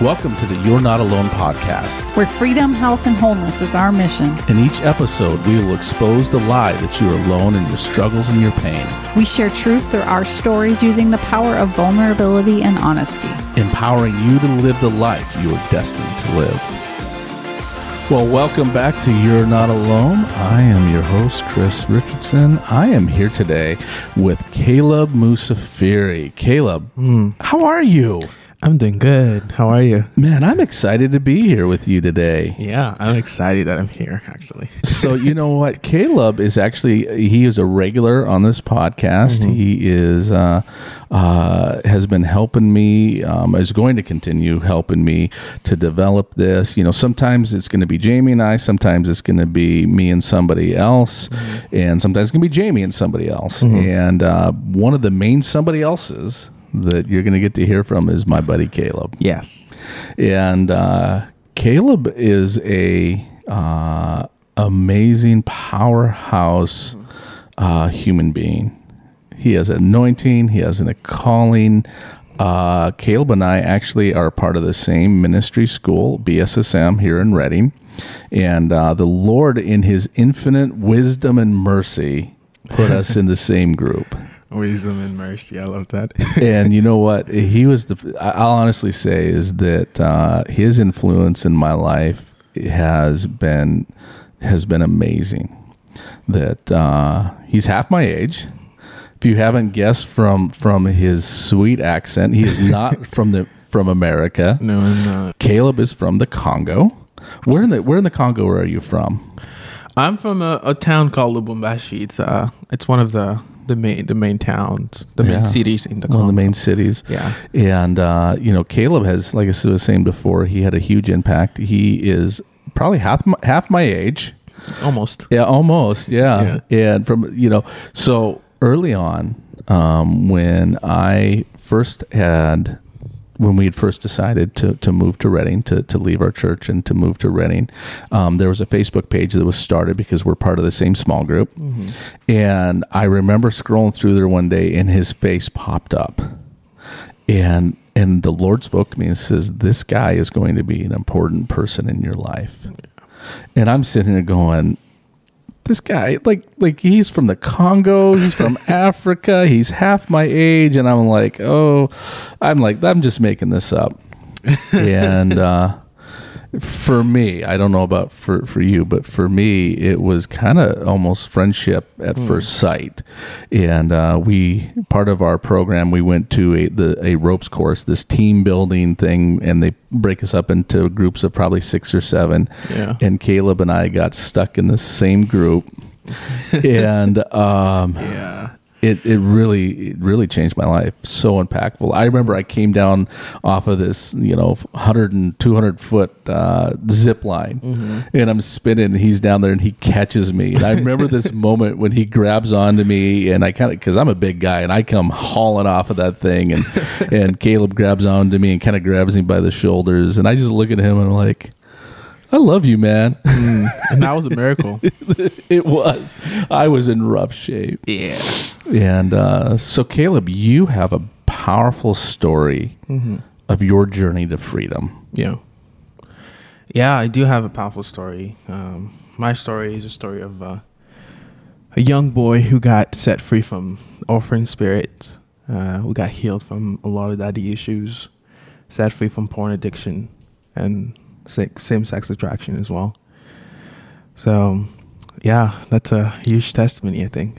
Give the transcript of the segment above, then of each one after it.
Welcome to the You're Not Alone podcast. where freedom, health, and wholeness is our mission. In each episode, we will expose the lie that you are alone in your struggles and your pain, We share truth through our stories using the power of vulnerability and honesty. empowering you to live the life you are destined to live. Well, welcome back to You're Not Alone. I am your host, Kris Richardson. I am here today with Caleb Musafiri. Caleb, hmm. how are you? I'm doing good. How are you? Man, I'm excited to be here with you today. Yeah, I'm excited that I'm here actually. so you know what caleb is actually he is a regular on this podcast he is uh, uh, has been helping me um, is going to continue helping me to develop this you know sometimes it's going to be jamie and i sometimes it's going to be me and somebody else and sometimes it's going to be jamie and somebody else and uh, one of the main somebody else's that you're going to get to hear from is my buddy caleb Yes. and uh, Caleb is a uh, amazing powerhouse uh, human being. He has anointing. He has a calling. Uh, Caleb and I actually are part of the same ministry school, BSSM, here in Redding. And uh, the Lord, in His infinite wisdom and mercy, put us in the same group Wisdom and mercy. I love that. and you know what he was the i'll honestly say is that uh, his influence in my life has been has been amazing that uh, he's half my age if you haven't guessed from from his sweet accent he is not from the from america no, I'm not. caleb is from the congo where in the where in the congo are you from I'm from a, a town called Lubumbashi. It's uh it's one of the the main the main towns, the Yeah. main cities in the one of the main cities Yeah. And uh, you know, Caleb has, like I was saying before, he had a huge impact. He is probably half my, half my age. Almost. Yeah, almost. Yeah. And from you know, so early on, um, when I first had. When we had first decided to, to move to Redding, to, to leave our church and to move to Redding, um, there was a Facebook page that was started because we're part of the same small group. And I remember scrolling through there one day and his face popped up. And and the lord spoke to me and says this guy is going to be an important person in your life. And i'm sitting there going this guy like like he's from the congo he's from africa he's half my age and i'm like oh i'm like i'm just making this up. And uh for me, I don't know about for, for you, but for me, it was kind of almost friendship at first sight. And uh, we part of our program, we went to a the a ropes course, this team building thing, and they break us up into groups of probably six or seven. Yeah. And Caleb and I got stuck in the same group, and um, Yeah. It it really it really changed my life. So impactful. I remember i came down off of this you know 100 and 200 foot uh, zip line. And i'm spinning. And he's down there and he catches me. And i remember this moment when he grabs onto me and i kind of because i'm a big guy and i come hauling off of that thing and and caleb grabs onto me and kind of grabs me by the shoulders. And i just look at him and i'm like I love you, man. And that was a miracle. it was. I was in rough shape. yeah. And uh, so, Caleb, you have a powerful story of your journey to freedom. Yeah. Yeah, I do have a powerful story. Um, my story is a story of uh, a young boy who got set free from orphan spirits, uh, who got healed from a lot of daddy issues, set free from porn addiction and same sex attraction as well. So, yeah, that's a huge testimony, I think.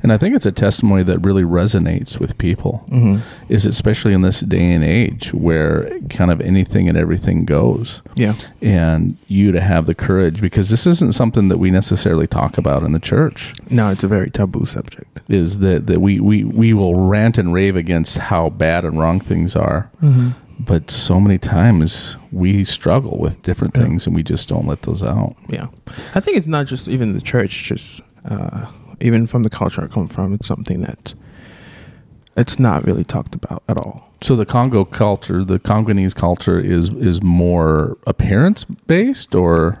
And I think it's a testimony that really resonates with people, Mm-hmm. is especially in this day and age where kind of anything and everything goes. Yeah. And you to have the courage, because this isn't something that we necessarily talk about in the church. No, it's a very taboo subject. Is that, that we, we, we will rant and rave against how bad and wrong things are. Mm-hmm. But so many times we struggle with different Yeah. things and we just don't let those out. Yeah, I think it's not just even the church, just uh, even from the culture I come from, it's something that it's not really talked about at all. So the Congo culture, the Congolese culture is is more appearance based or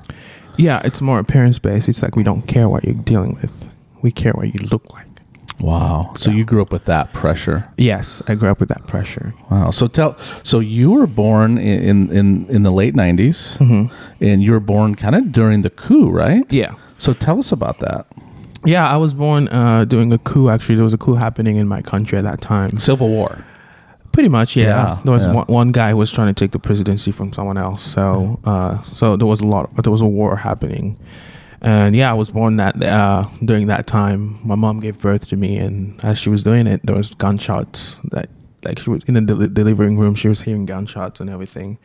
Yeah, it's more appearance based. It's like we don't care what you're dealing with; we care what you look like. Wow. So you grew up with that pressure. Yes, I grew up with that pressure. Wow. So tell. So you were born in in in the late 90s Mm-hmm. and you were born kind of during the coup, right? Yeah. So tell us about that. Yeah, I was born uh, doing a coup. Actually, there was a coup happening in my country at that time. Civil War. Pretty much, yeah. Yeah, there was yeah. one, one guy who was trying to take the presidency from someone else. So, uh, so there was a lot. There was a war happening, and yeah, I was born that uh, during that time. My mom gave birth to me, and as she was doing it, there was gunshots. That like she was in the del- delivering room, she was hearing gunshots and everything,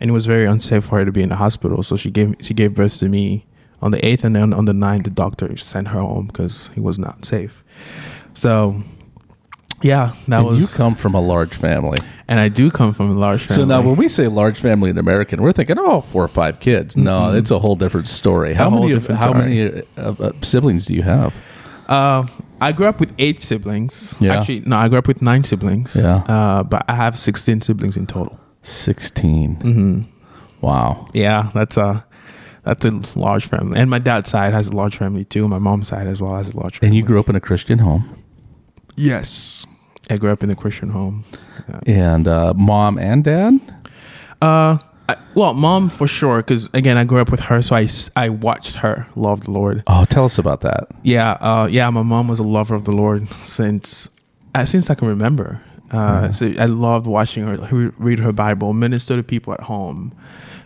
and it was very unsafe for her to be in the hospital. So she gave she gave birth to me on the eighth, and then on the 9th, the doctor sent her home because he was not safe. So. Yeah, that and was you come from a large family. and I do come from a large family. So now, when we say large family in American, we're thinking, oh, four or five kids. No, it's a whole different story. How whole many? Of, different how story. many uh, uh, siblings do you have? uh, I grew up with eight siblings. Yeah. Actually, no, I grew up with nine siblings. Yeah. Uh, but I have 16 siblings in total. Sixteen. Mm-hmm. Wow. Yeah, that's a that's a large family. And my dad's side has a large family too. My mom's side as well has a large family. And you grew up in a Christian home, Yes. I grew up in a Christian home. Yeah. and uh, mom and dad. Uh, I, well, mom for sure, because again, I grew up with her, so I, I watched her love the Lord. Oh, tell us about that. Yeah, uh, yeah. My mom was a lover of the Lord since uh, since I can remember. Uh, So I loved watching her read her Bible, minister to people at home,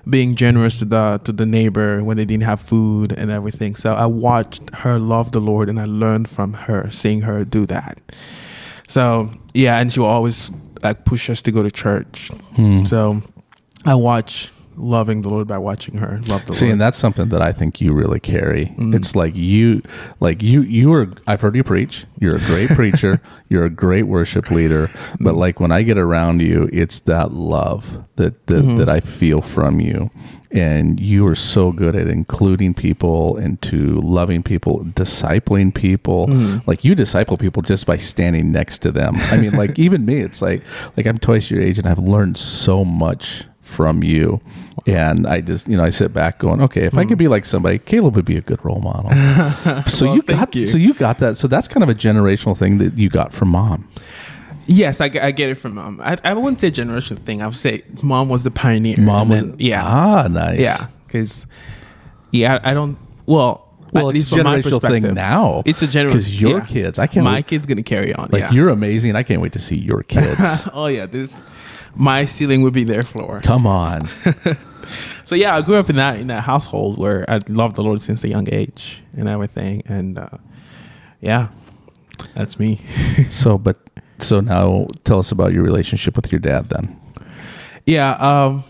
being generous to the to the neighbor when they didn't have food and everything. So I watched her love the Lord, and I learned from her, seeing her do that. So yeah, and she will always like push us to go to church. Hmm. So I watch loving the Lord by watching her love the Lord. See, Lord. and that's something that I think you really carry. Mm. It's like you, like you, you are. I've heard you preach. You're a great preacher. You're a great worship leader. But Mm. like when I get around you, it's that love that that, Mhm. that I feel from you, and you are so good at including people into loving people, discipling people. Mhm. Like you disciple people just by standing next to them. I mean, like even me, it's like like I'm twice your age, and I've learned so much from you. And I just, you know, I sit back going, okay, if I could be like somebody, Caleb would be a good role model. so Well, you got, you. so you got that. So that's kind of a generational thing that you got from mom. Yes, I, get- I get it from mom. I, I wouldn't say generational thing. I would say mom was the pioneer. Mom was, then- yeah, ah, nice. yeah, because yeah, I don't. Well, Well, it's a generational thing now. It's a general because your yeah. kids, I can't My wait, kid's gonna carry on. like yeah. you're amazing. I can't wait to see your kids. oh yeah, there's my ceiling would be their floor. Come on. So yeah, I grew up in that in that household where I loved the Lord since a young age and everything, and uh, yeah, that's me. So, but so now tell us about your relationship with your dad then. Yeah. Um,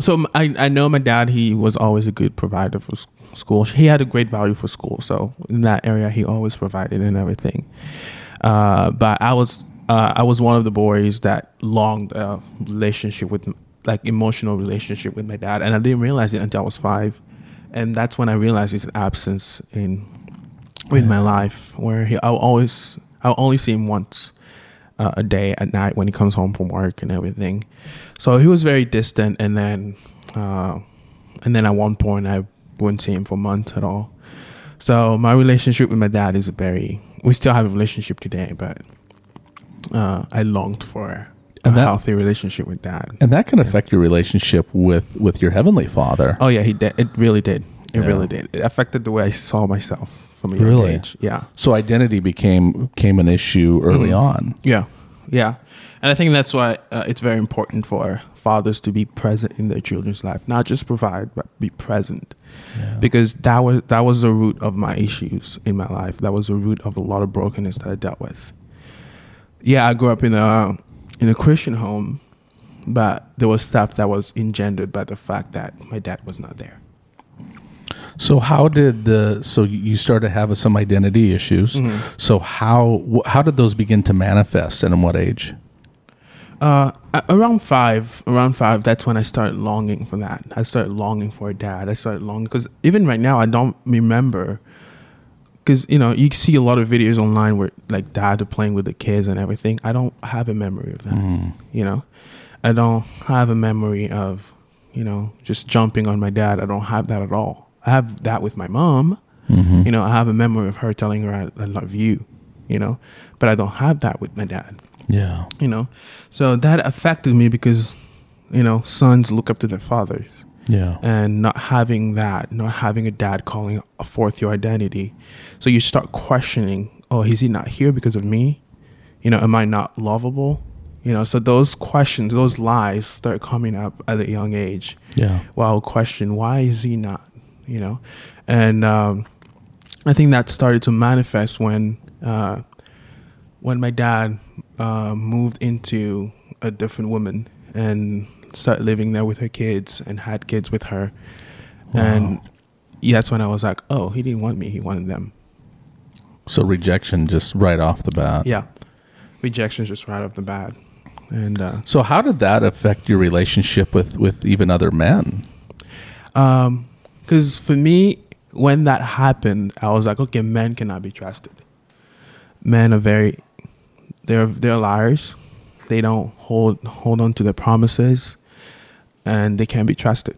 so I know my dad, he was always a good provider for school. He had a great value for school. So in that area, he always provided and everything. Uh, but I was, uh, I was one of the boys that longed a relationship with, like emotional relationship with my dad. And I didn't realize it until I was five. And that's when I realized his absence in, in my life where he, I'll always, I'll only see him once uh, a day at night when he comes home from work and everything. So he was very distant, and then, uh, and then at one point I wouldn't see him for months at all. So my relationship with my dad is a very. We still have a relationship today, but uh, I longed for a that- healthy relationship with dad. And that can affect your relationship with with your heavenly father. Oh yeah, he did. It really did. It Yeah. really did. It affected the way I saw myself from a young Really? age. Yeah. So identity became became an issue early Mhm. on. Yeah, yeah, and I think that's why uh, it's very important for fathers to be present in their children's life, not just provide, but be present, because that was that was the root of my issues in my life. That was the root of a lot of brokenness that I dealt with. Yeah, I grew up in a in a Christian home, but there was stuff that was engendered by the fact that my dad was not there. So how did the so you started to have some identity issues? Mm-hmm. So how how did those begin to manifest and in what age? Uh, around five, around five, that's when I started longing for that. I started longing for a dad. I started longing because even right now, I don't remember. Because you know, you see a lot of videos online where like dad are playing with the kids and everything. I don't have a memory of that. Mm. You know, I don't have a memory of, you know, just jumping on my dad. I don't have that at all. I have that with my mom. Mhm. You know, I have a memory of her telling her I, I love you. you know, but I don't have that with my dad, Yeah. you know. So that affected me because, you know, sons look up to their fathers Yeah. and not having that, not having a dad calling forth your identity. So you start questioning, oh, is he not here because of me? You know, am I not lovable? You know, so those questions, those lies start coming up at a young age. Yeah. Well, question, why is he not? You know, and um, I think that started to manifest when uh, when my dad uh, moved into a different woman and started living there with her kids and had kids with her. And yeah, that's when I was like, oh, he didn't want me, he wanted them. So rejection just right off the bat. Yeah. Rejections just right off the bat. And uh, So how did that affect your relationship with with even other men? Um, because for me, when that happened, I was like, okay, men cannot be trusted. Men are very, they're they're liars. They don't hold hold on to their promises, and they can't be trusted.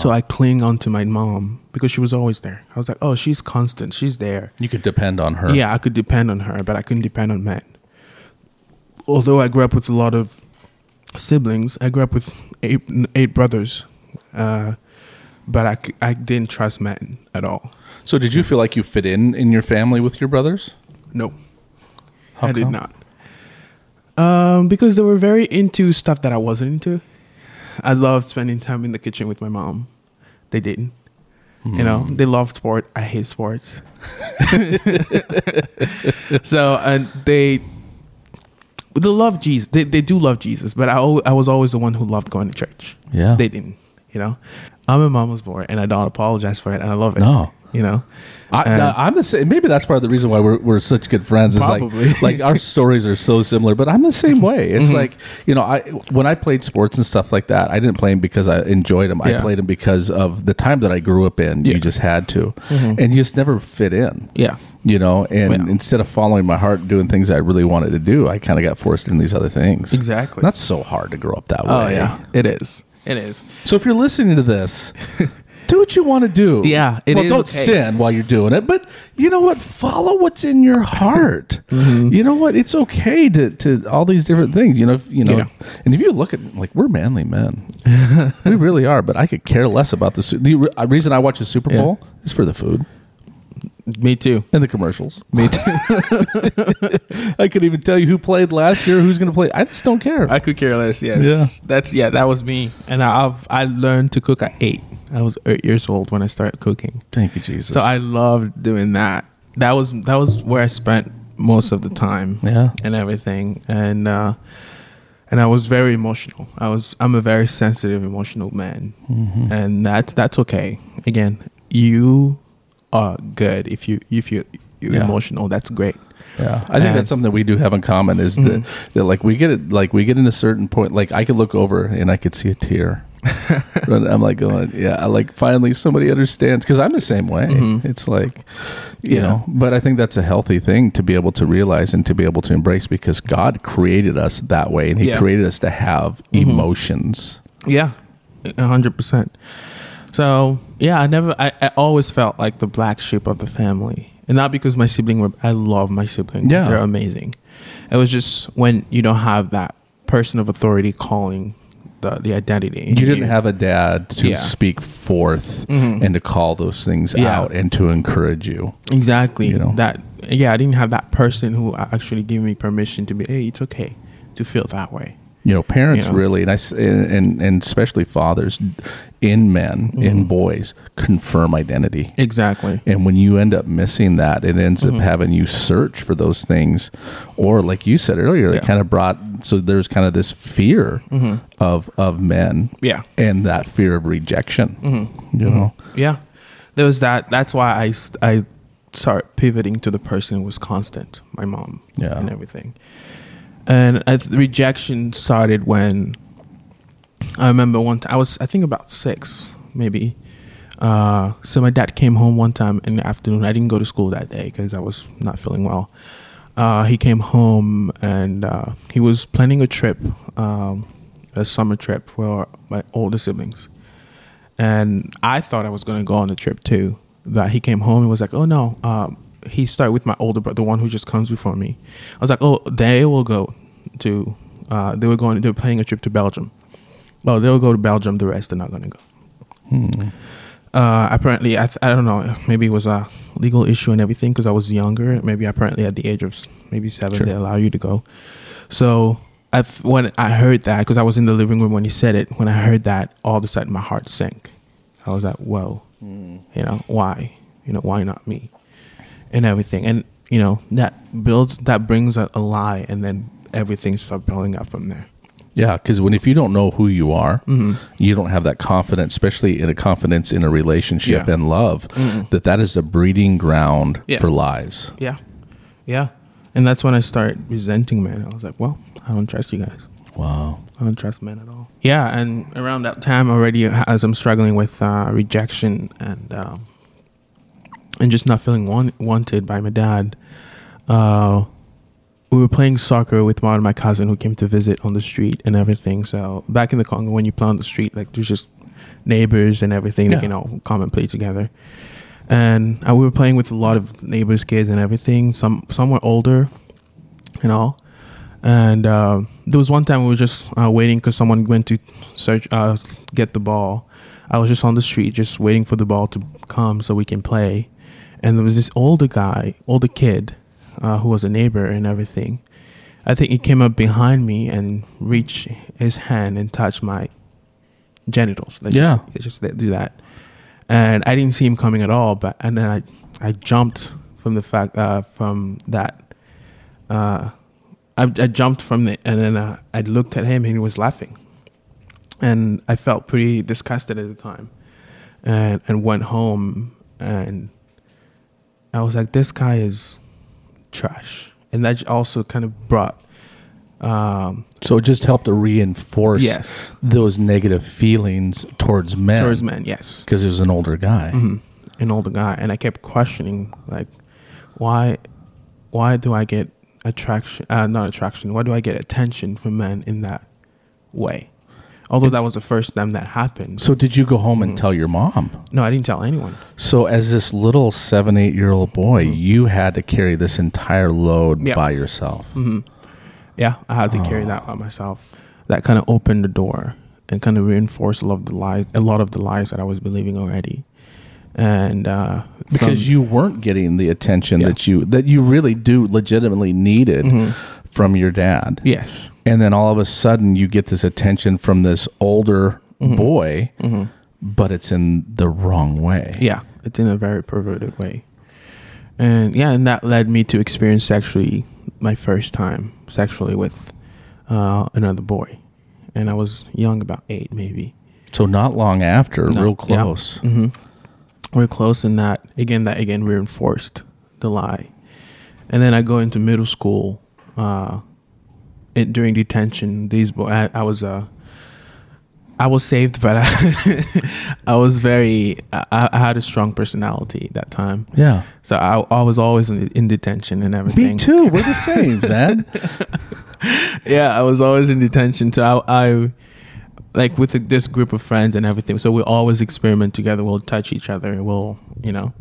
So I cling on to my mom because she was always there. I was like, oh, she's constant. She's there. You could depend on her. Yeah, I could depend on her, but I couldn't depend on men. Although I grew up with a lot of siblings, I grew up with eight, eight brothers, uh, but I didn't trust men at all. So did you feel like you fit in in your family with your brothers? No, How I did not. Um, because they were very into stuff that I wasn't into. I loved spending time in the kitchen with my mom. They didn't. You know, Hmm. they love sport. I hate sports. so and they they love Jesus. They they do love Jesus, but I al- I was always the one who loved going to church. Yeah. They didn't. You know, I'm a mama's boy, and I don't apologize for it, and I love it. No. You know, I, I'm the same. Maybe that's part of the reason why we're, we're such good friends. Is Probably. like like our stories are so similar, but I'm the same way. It's Mm-hmm. like you know, I when I played sports and stuff like that, I didn't play them because I enjoyed them. I played them because of the time that I grew up in. You just had to, Mhm. and you just never fit in. yeah, You know, and Yeah. instead of following my heart and doing things I really wanted to do, I kind of got forced into these other things. exactly. That's so hard to grow up that way. oh yeah, it is. It is. So if you're listening to this, do what you want to do. Yeah, it well, don't okay. sin while you're doing it, but you know what? Follow what's in your heart. Mm-hmm. You know what? It's okay to to all these different things. You know, if, you know, Yeah. and if you look at like we're manly men, we really are. But I could care less about the the uh, reason I watch the Super Yeah. Bowl is for the food Me too. and the commercials. Me too. I could even tell you who played last year, who's going to play. I just don't care. I could care less. Yes. Yeah. That's yeah. That was me, and I've I learned to cook at eight. I was eight years old when I started cooking. Thank you, Jesus. So I loved doing that. That was that was where I spent most of the time yeah. and everything. And uh and I was very emotional. I was I'm a very sensitive, emotional man. Mhm. And that's that's okay. Again, you are good if you if you you're Yeah. emotional. That's great. Yeah, I think And- that's something that we do have in common is Mhm. that, that like we get it like we get in a certain point like I could look over and I could see a tear. I'm like going, yeah, I like finally somebody understands because I'm the same way. Mhm. It's like, you Yeah. know, but I think that's a healthy thing to be able to realize and to be able to embrace because God created us that way and He Yeah. created us to have Mhm. emotions. Yeah, a hundred percent. So yeah, I never, I, I always felt like the black sheep of the family, and not because my sibling were. I love my siblings. Yeah. they're amazing. It was just when you don't have that person of authority calling the the identity. You didn't have a dad to Yeah. speak forth Mhm. and to call those things Yeah. out and to encourage you. exactly you know. that. Yeah, I didn't have that person who actually gave me permission to be. Hey, it's okay to feel that way. You know parents know? really and i and, and especially fathers in men in Mhm. boys confirm identity Exactly. and when you end up missing that it ends Mhm. up having you search for those things or like you said earlier it kind of brought so there's kind of this fear hmm of of men Yeah. and that fear of rejection hmm you know Yeah, there was that. That's why I I started pivoting to the person who was constant, my mom, Yeah. and everything. And I th- rejection started when I remember one time I was I think about six maybe. Uh, so my dad came home one time in the afternoon. I didn't go to school that day because I was not feeling well. Uh, he came home and uh, he was planning a trip, um, a summer trip for my older siblings and I thought I was going to go on the trip too. That he came home and was like, "Oh no, um, he started with my older brother, the one who just comes before me. I was like, oh, they will go to. Uh, they were going. They were planning a trip to Belgium. Well, they'll go to Belgium. The rest are not going to go. Hmm. Uh, apparently, I, th- I don't know. Maybe it was a legal issue and everything because I was younger. Maybe apparently at the age of maybe seven, Sure. they allow you to go. So I when I heard that because I was in the living room when he said it. When I heard that, all of a sudden my heart sank. I was like, "Whoa, you know why? You know why not me?" And everything, and you know that builds that brings a, a lie, and then everything starts building up from there. Yeah, because when if you don't know who you are, Mhm. you don't have that confidence, especially in a confidence in a relationship Yeah. and love, Mhm. that that is a breeding ground Yeah. for lies. Yeah, yeah, and that's when I start resenting men. I was like, "Well, I don't trust you guys." Wow. I don't trust men at all. Yeah, and around that time already, as I'm struggling with uh, rejection and um, and just not feeling want- wanted by my dad, uh, we were playing soccer with one of my cousin who came to visit on the street and everything. So back in the Congo, when you play on the street, like there's just neighbors and everything Yeah. that can all come and play together. And uh, we were playing with a lot of neighbors' kids and everything. Some some were older, and all. And uh, there was one time we were just uh, waiting because someone went to search, uh, get the ball. I was just on the street, just waiting for the ball to come so we can play. And there was this older guy, older kid, uh, who was a neighbor and everything. I think he came up behind me and reached his hand and touched my genitals. Like Yeah. just, just do that. And I didn't see him coming at all. But and then I, I jumped from the fact uh, from that. Uh, I, I jumped from it and then uh, I looked at him and he was laughing. And I felt pretty disgusted at the time and, and went home and I was like, this guy is trash. And that also kind of brought, um, So it just helped to reinforce yes, those negative feelings towards men. towards men, yes. Because he was an older guy. hmm An older guy. And I kept questioning, like, why, why do I get attraction, uh, not attraction, why do I get attention from men in that way? Although that was the first time that happened. So did you go home and Mhm. tell your mom? no, I didn't tell anyone. So as this little seven, eight year old boy, Mhm. you had to carry this entire load Yeah. by yourself. hmm Yeah, I had to carry Oh. that by myself. That kind of opened the door and kind of reinforced a lot of the lies, a lot of the lies that I was believing already. And uh, Because you weren't getting the attention Yeah. that you that you really do legitimately needed Mhm. From your dad. yes, And then all of a sudden you get this attention from this older Mhm. boy, hmm but it's in the wrong way. yeah, it's in a very perverted way. And yeah, and that led me to experience sexually my first time sexually with uh, another boy, and I was young, about eight maybe. So not long after, No, real yeah. close. hmm We're close in that again. That again reinforced the lie, and then I go into middle school. Uh, it, during detention, these boy, I, I was uh, I was saved, but I, I was very. I, I had a strong personality that time, Yeah. so I, I was always in, in detention and everything. Me too. We're the same, man. yeah, I was always in detention. So I, I like with this group of friends and everything. So we always experiment together. We'll touch each other. We'll, you know,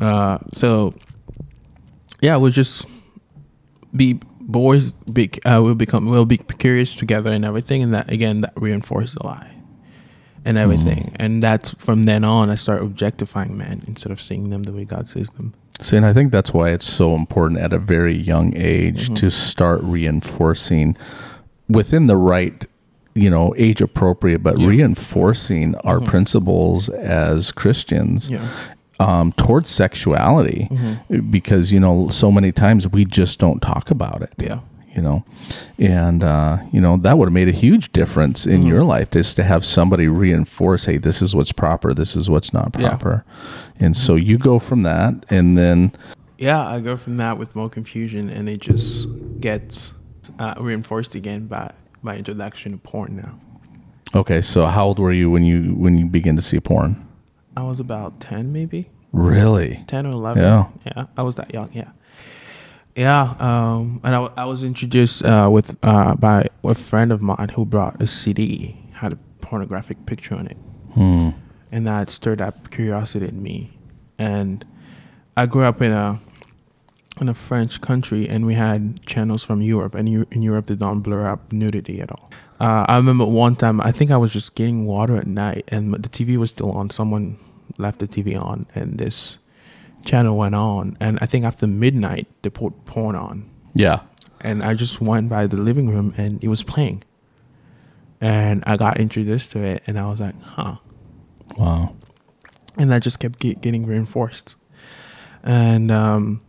uh, so yeah, we'll just be boys. Be uh, we'll become we'll be curious together and everything. And that again, that reinforced the lie and everything. And that's from then on, I start objectifying men instead of seeing them the way God sees them. See, and I think that's why it's so important at a very young age Mhm. to start reinforcing within the right, you know, age appropriate, but Yeah. reinforcing our Mhm. principles as Christians Yeah. Um, towards sexuality. Mhm. Because, you know, so many times we just don't talk about it. Yeah. You know, and uh, you know that would have made a huge difference in Mhm. your life just to have somebody reinforce, "Hey, this is what's proper. This is what's not Yeah. proper." And so you go from that, and then Yeah, I go from that with more confusion, and it just gets uh, reinforced again by my introduction to porn. Now Okay, so how old were you when you when you began to see porn? I was about ten, maybe Really? ten or eleven. Yeah. yeah, I was that young. Yeah, yeah. Um, and I was introduced uh, with uh, by a friend of mine who brought a CD had a pornographic picture on it, Hmm. and that stirred up curiosity in me. And I grew up in a in a French country, and we had channels from Europe, and Eu- in Europe they don't blur up nudity at all. Uh, I remember one time, I think I was just getting water at night, and the TV was still on. Someone left the TV on, and this channel went on, and I think after midnight they put porn on, Yeah. and I just went by the living room, and it was playing, and I got introduced to it, and I was like, huh. Wow. and that just kept get, getting reinforced. And um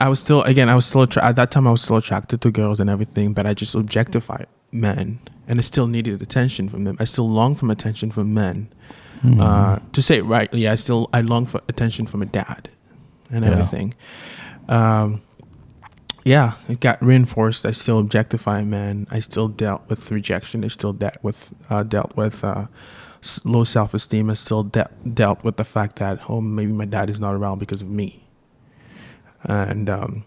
i was still again i was still attra- at that time i was still attracted to girls and everything but i just objectified men and i still needed attention from them. I still longed for attention from men Hmm. uh to say it rightly i still i long for attention from a dad and Yeah. everything. Um yeah it got reinforced. I still objectify men. I still dealt with rejection. I still dealt with uh dealt with uh s- low self-esteem. I still de- dealt with the fact that oh maybe my dad is not around because of me. And um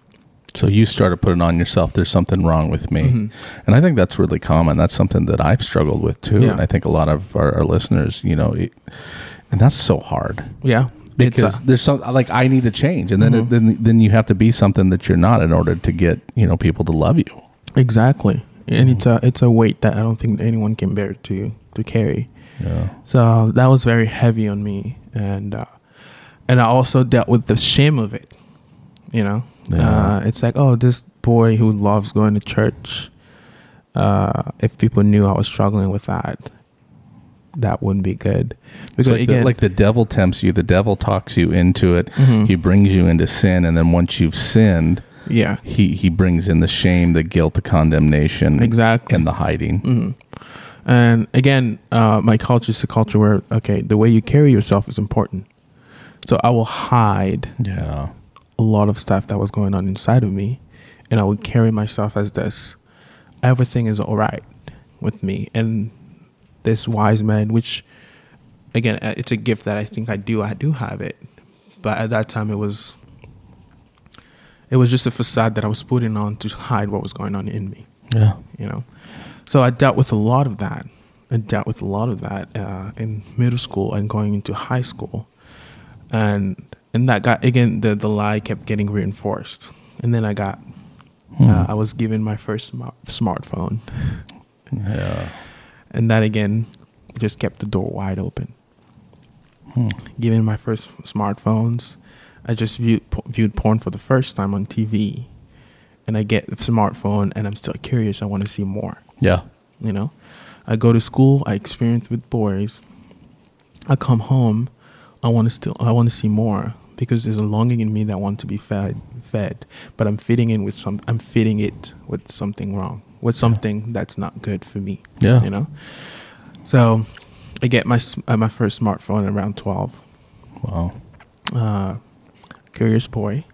So you started putting on yourself, there's something wrong with me. mhm. And I think that's really common. That's something that I've struggled with too. Yeah. And I think a lot of our, our listeners, you know, it, and that's so hard yeah because it's, uh, there's some like I need to change, and then Mhm. it, then then you have to be something that you're not in order to get you know people to love you. exactly and it's Mm-hmm. a it's a weight that i don't think anyone can bear to to carry Yeah. So that was very heavy on me, and uh, and I also dealt with the shame of it. You know, Yeah. uh, it's like, oh, this boy who loves going to church. Uh, if people knew I was struggling with that, that wouldn't be good. because like, the, like the devil tempts you, the devil talks you into it. Mhm. He brings you into sin, and then once you've sinned, yeah, he he brings in the shame, the guilt, the condemnation, exactly. and the hiding. hmm And again, uh, my culture is a culture where okay, the way you carry yourself is important. So I will hide Yeah. A lot of stuff that was going on inside of me and i would carry myself as this. Everything is all right with me and this wise man which again uh, it's a gift that i think i do i do have it. But at that time it was it was just a facade that i was putting on to hide what was going on in me Yeah. you know? So i dealt with a lot of that. I dealt with a lot of that uh, in middle school and going into high school. And and that got again the the lie kept getting reinforced and then i got Hmm. uh, i was given my first smart, smartphone Yeah. and that again just kept the door wide open Hmm. given my first smartphones i just viewed po- viewed porn for the first time on tv and i get the smartphone and i'm still curious i want to see more Yeah. you know i go to school i experience with boys i come home i want to still i want to see more because there's a longing in me that wants to be fed fed but i'm fitting in with some i'm fitting it with something wrong with something that's not good for me Yeah. you know so i get my uh, my first smartphone around 12 Wow. uh, curious boy,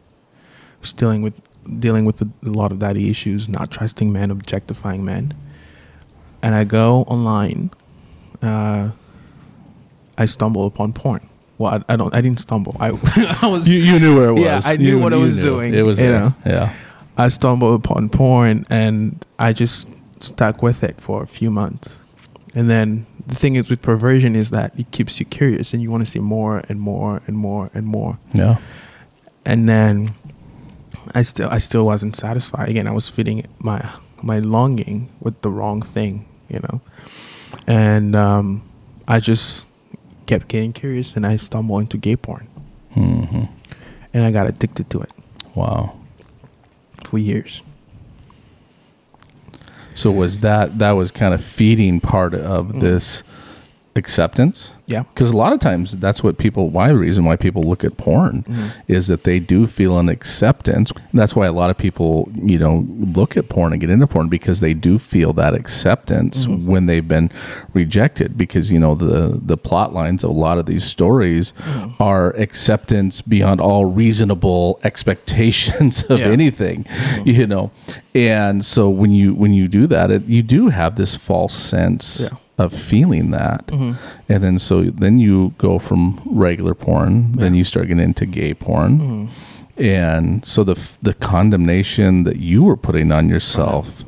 dealing with dealing with a, a lot of daddy issues, not trusting men, objectifying men, and I go online. Uh, I stumble upon porn. Well, I, I don't. I didn't stumble. I I was. You, you knew where it was. Yeah, I knew You- what I was knew. doing, It was you there. know. Yeah. I stumbled upon porn, and I just stuck with it for a few months. And then the thing is with perversion is that it keeps you curious, and you want to see more and more and more and more. Yeah. and then I still I still wasn't satisfied. Again, I was feeding my my longing with the wrong thing, you know, and um, I just kept getting curious, and I stumbled into gay porn, hmm and I got addicted to it Wow. for years. So was that that was kind of feeding part of Mm. this acceptance? Yeah. Because a lot of times that's what people. Why reason why people look at porn Mhm. is that they do feel an acceptance. That's why a lot of people, you know, look at porn and get into porn because they do feel that acceptance Mhm. when they've been rejected. Because you know the the plot lines of a lot of these stories Mhm. are acceptance beyond all reasonable expectations of Yeah. anything, Mhm. you know. And so when you when you do that, it, you do have this false sense Yeah. Of feeling that. Mhm. and then so then you go from regular porn then you start getting into gay porn. Mhm. and so the the condemnation that you were putting on yourself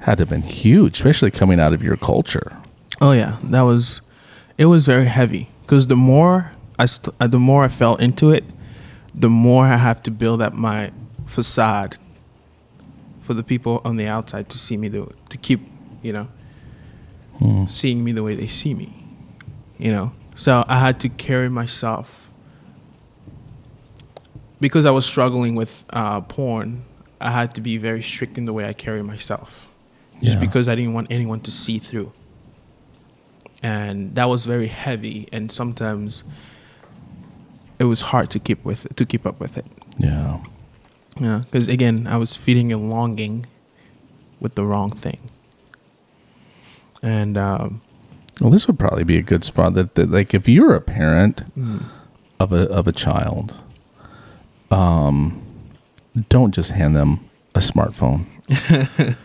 had to have been huge especially coming out of your culture. Oh yeah, that was it was very heavy. Because the more I st- uh, the more I fell into it, the more I have to build up my facade for the people on the outside to see me the to keep, you know, Hmm. seeing me the way they see me. You know, so I had to carry myself because I was struggling with uh, porn. I had to be very strict in the way I carry myself, just because I didn't want anyone to see through. And that was very heavy, and sometimes it was hard to keep with it, to keep up with it. Yeah. Yeah, because again, I was feeding a longing with the wrong thing, and um, Well, this would probably be a good spot that, that like if you're a parent of a of a child, um, don't just hand them a smartphone.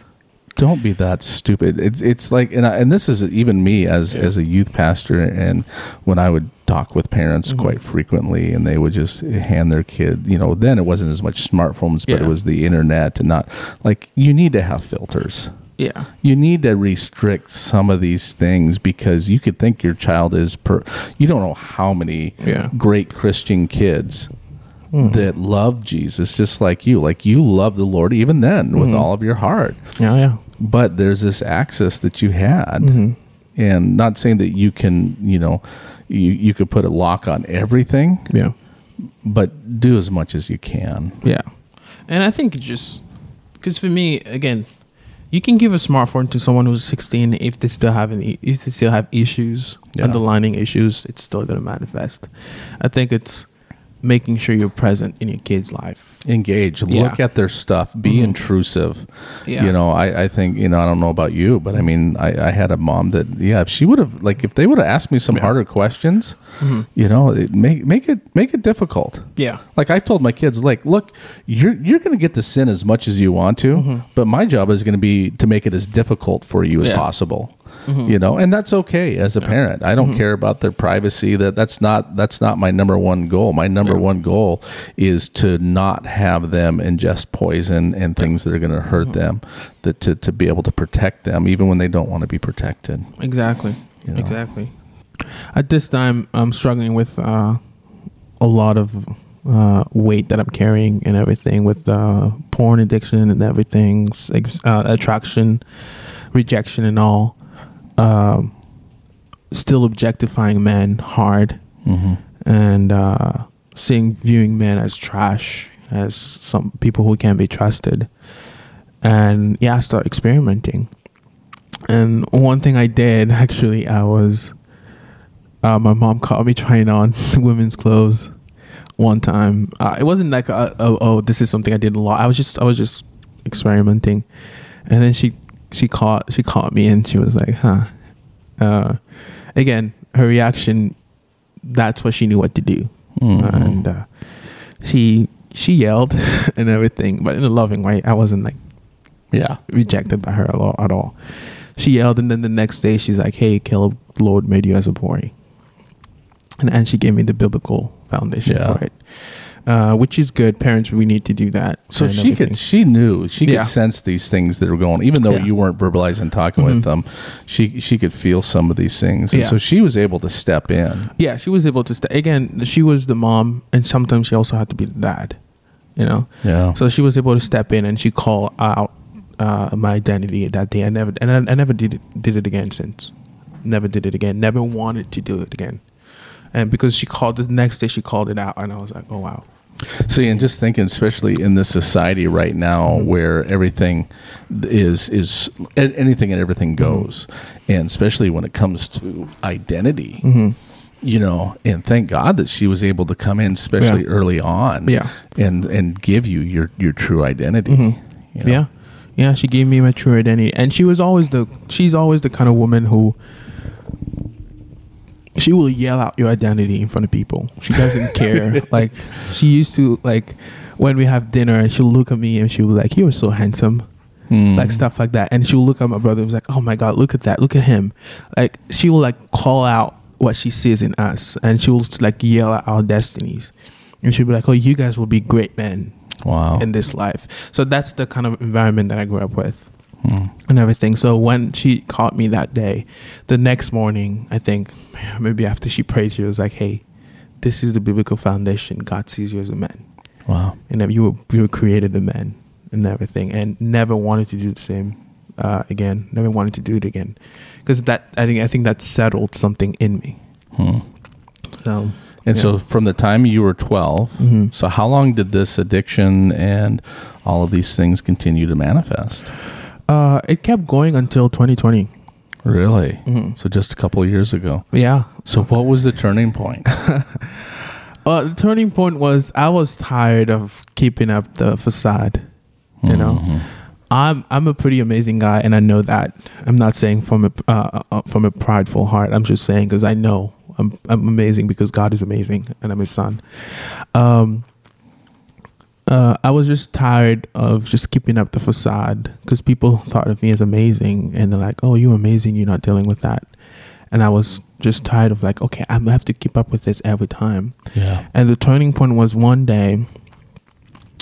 don't be that stupid. It's it's like and I, and this is even me as Yeah. as a youth pastor and when I would talk with parents Mhm. quite frequently and they would just hand their kid, you know, then it wasn't as much smartphones but Yeah. it was the internet and not like you need to have filters yeah, you need to restrict some of these things because you could think your child is per you don't know how many Yeah. great christian kids Mhm. that love jesus just like you like you love the lord even then with Mhm. all of your heart yeah, yeah. but there's this access that you had Mhm. and not saying that you can you know you, you could put a lock on everything Yeah, but do as much as you can yeah. And I think it just because for me, again, you can give a smartphone to someone who's 16 if they still have any, if they still have issues, Yeah. underlining issues, it's still gonna manifest. I think it's making sure you're present in your kid's life. engage Yeah. look at their stuff be Mhm. intrusive Yeah. you know I, I think you know i don't know about you but i mean i, I had a mom that yeah if she would have like if they would have asked me some Yeah. harder questions Mhm. you know it, make make it make it difficult Yeah. like i told my kids like look you're you're going to get to sin as much as you want to Mhm. but my job is going to be to make it as difficult for you as possible Mhm. you know and that's okay as a Yeah. parent i don't Mhm. care about their privacy that that's not that's not my number one goal my number Yeah. one goal is to not have them ingest poison and things that are going to hurt Mm-hmm. them that to, to be able to protect them even when they don't want to be protected Exactly. You know? Exactly. At this time, I'm struggling with uh, a lot of uh, weight that I'm carrying and everything with uh, porn addiction and everything, uh, attraction, rejection, and all. Um, still objectifying men hard mm-hmm. and uh, seeing viewing men as trash, as some people who can't be trusted. And yeah, I start experimenting. And one thing I did actually, I was uh, my mom caught me trying on women's clothes one time. Uh, it wasn't like uh oh, oh this is something I did a lot. I was just I was just experimenting, and then she she caught she caught me and she was like, huh. Uh, again, her reaction. That's what she knew what to do, Mhm. and uh, she she yelled and everything, but in a loving way. I wasn't like yeah rejected by her at all. At all. She yelled, and then the next day she's like, "Hey, Caleb, Lord made you as a boy," and and she gave me the biblical foundation Yeah. for it, uh, which is good. Parents, we need to do that. so she everything. could she knew she Yeah. could sense these things that were going even though Yeah. you weren't verbalizing talking Mhm. with them she she could feel some of these things and Yeah. so she was able to step in Yeah, she was able to stay. Again, she was the mom, and sometimes she also had to be the dad. You know, yeah so she was able to step in and she called out uh, my identity that day. I never and I, I never did it, did it again since. Never did it again. Never wanted to do it again. And because she called the next day, she called it out, and I was like, oh wow. See, and just thinking, especially in this society right now, where everything is is anything and everything Mm-hmm. goes, and especially when it comes to identity, Mm-hmm. you know. And thank God that she was able to come in, especially Yeah. early on, Yeah. and and give you your your true identity. Mhm. you know? Yeah, yeah. She gave me my true identity, and she was always the. She's always the kind of woman who. She will yell out your identity in front of people. She doesn't care. like she used to like when we have dinner, and she'll look at me and she'll be like, "You are so handsome." Hmm. like stuff like that. And she'll look at my brother and was like, "Oh my god, look at that! Look at him!" Like she will like call out what she sees in us, and she will like yell at our destinies, and she'll be like, "Oh, you guys will be great men Wow. in this life." So that's the kind of environment that I grew up with Hmm. and everything. So when she caught me that day, the next morning, I think maybe after she prayed, she was like, "Hey, this is the biblical foundation. God sees you as a man, Wow. and that you were you were created a man and everything, and never wanted to do the same uh, again. Never wanted to do it again, because that I think I think that settled something in me. Hmm. So And Yeah. so from the time you were 12, Mhm. so how long did this addiction and all of these things continue to manifest? Uh, it kept going until 2020. Really? Mhm. So just a couple of years ago. Yeah. So what was the turning point? Uh, the turning point was I was tired of keeping up the facade. You know, Mhm. I'm I'm a pretty amazing guy, and I know that. I'm not saying from a uh, uh, from a prideful heart. I'm just saying because I know I'm I'm amazing because God is amazing, and I'm His son. Um, uh, I was just tired of just keeping up the facade because people thought of me as amazing, and they're like, "Oh, you're amazing. You're not dealing with that." And I was just tired of like, okay, gonna have to keep up with this every time. Yeah. And the turning point was one day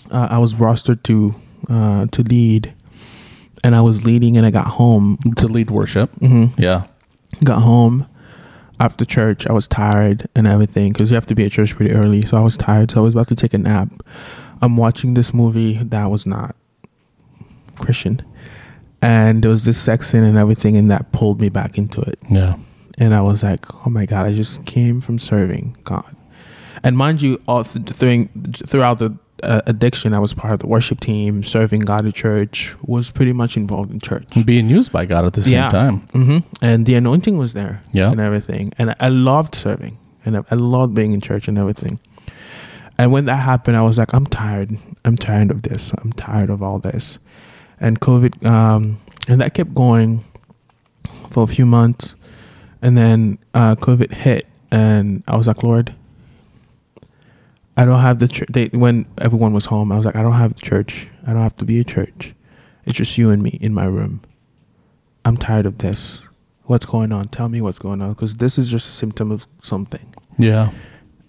uh, I was rostered to uh, to lead, and I was leading, and I got home. To lead worship. Mm-hmm. Yeah. Got home after church. I was tired and everything because you have to be at church pretty early. So I was tired. So I was about to take a nap. I'm watching this movie that was not Christian, and there was this sex scene and everything, and that pulled me back into it. Yeah. and I was like, "Oh my God!" I just came from serving God, and mind you, all th- throughout the uh, addiction, I was part of the worship team, serving God at church, was pretty much involved in church. Being used by God at the same Yeah. time. hmm And the anointing was there, Yeah. and everything, and I, loved serving, and I, I loved being in church and everything. And when that happened, I was like, "I'm tired. I'm tired of this. I'm tired of all this." And COVID, um, and that kept going for a few months, and then uh, COVID hit, and I was like, "Lord, I don't have the church." They, when everyone was home, I was like, "I don't have the church. I don't have to be a church. It's just you and me in my room. I'm tired of this. What's going on? Tell me what's going on, because this is just a symptom of something." Yeah.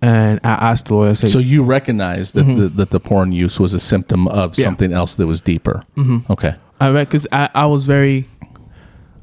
And I asked the lawyer. I said, So you recognize that Mhm. the, that the porn use was a symptom of Yeah. something else that was deeper. hmm Okay. I because I, I was very,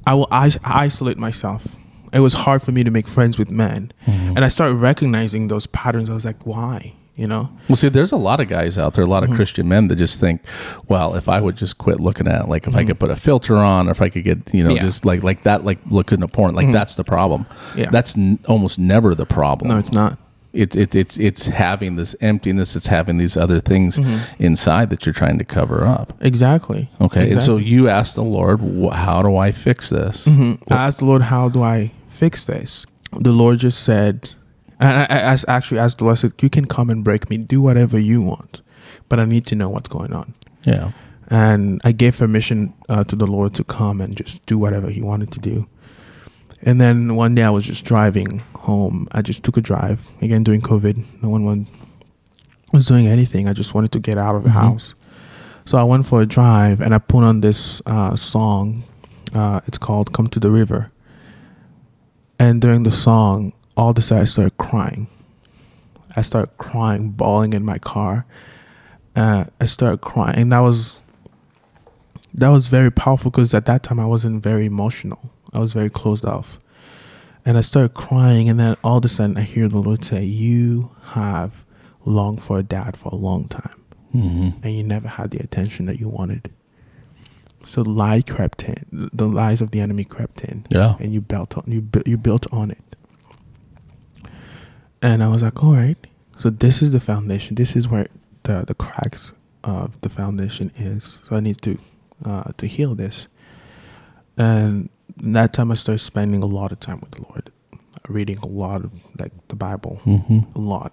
I will is- isolate myself. It was hard for me to make friends with men, Mhm. and I started recognizing those patterns. I was like, why? You know? Well, see, there's a lot of guys out there, a lot of Mhm. Christian men that just think, well, if I would just quit looking at, it, like, if I Mhm. could put a filter on, or if I could get, you know, Yeah. just like like that, like looking at porn, like Mhm. that's the problem. Yeah. That's n- almost never the problem. no, it's not. It's it's it's it's having this emptiness. It's having these other things Mhm. inside that you're trying to cover up. Exactly. Okay, and so you asked the Lord, "How do I fix this?" I asked the Lord, how do I fix this? The Lord just said, and I, I asked- actually asked the Lord, said, you can come and break me, do whatever you want, but I need to know what's going on. Yeah, and I gave permission uh, to the Lord to come and just do whatever He wanted to do. And then one day I was just driving home. I just took a drive again during COVID. No one was doing anything. I just wanted to get out of the Mhm. house, so I went for a drive and I put on this uh, song. Uh, it's called "Come to the River." And during the song, all of a sudden I started crying. I started crying, bawling in my car. Uh, I started crying. And that was that was very powerful because at that time I wasn't very emotional. I was very closed off. And I started crying, and then all of a sudden I hear the Lord say, You have longed for a dad for a long time, hmm and you never had the attention that you wanted. So the lie crept in, the lies of the enemy crept in, yeah, and you built on you bu- you built on it. And I was like, all right, so this is the foundation. This is where the the cracks of the foundation is. So I need to uh, to heal this. And that time I started spending a lot of time with the Lord, reading a lot of like the Bible, hmm a lot.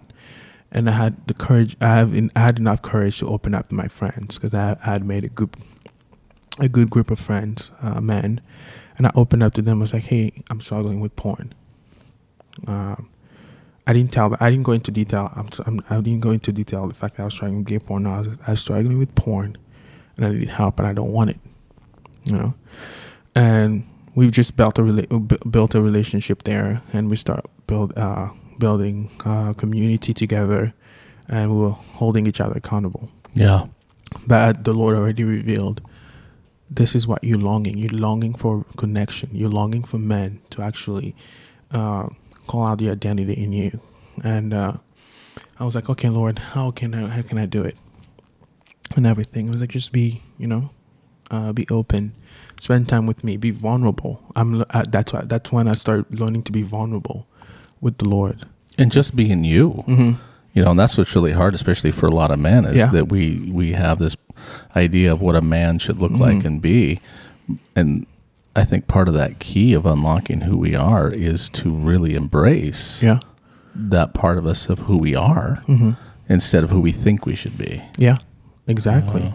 And I had the courage. I have I had enough courage to open up to my friends because I, I had made a group, a good group of friends, uh, men, and I opened up to them. I was like, "Hey, I'm struggling with porn." Um, I didn't tell. I didn't go into detail. I'm, I'm, I didn't go into detail the fact that I was struggling with gay porn. I was, I was struggling with porn, and I need help, and I don't want it. You know, and we've just built a rela- built a relationship there, and we start build uh, building uh, community together, and we were holding each other accountable. yeah, But the Lord already revealed this is what you're longing. You're longing for connection. You're longing for men to actually uh, call out the identity in you. and uh, I was like, okay, Lord, how can I how can I do it? And everything. I was like, just be, you know, uh, be open, spend time with me, be vulnerable. I'm uh, that's why that's when I started learning to be vulnerable with the Lord and just being you. Mm-hmm. You know, and that's what's really hard, especially for a lot of men, is Yeah. that we we have this idea of what a man should look like Mhm. and be, and I think part of that key of unlocking who we are is to really embrace Yeah. that part of us of who we are Mm-hmm. instead of who we think we should be. Yeah. Exactly.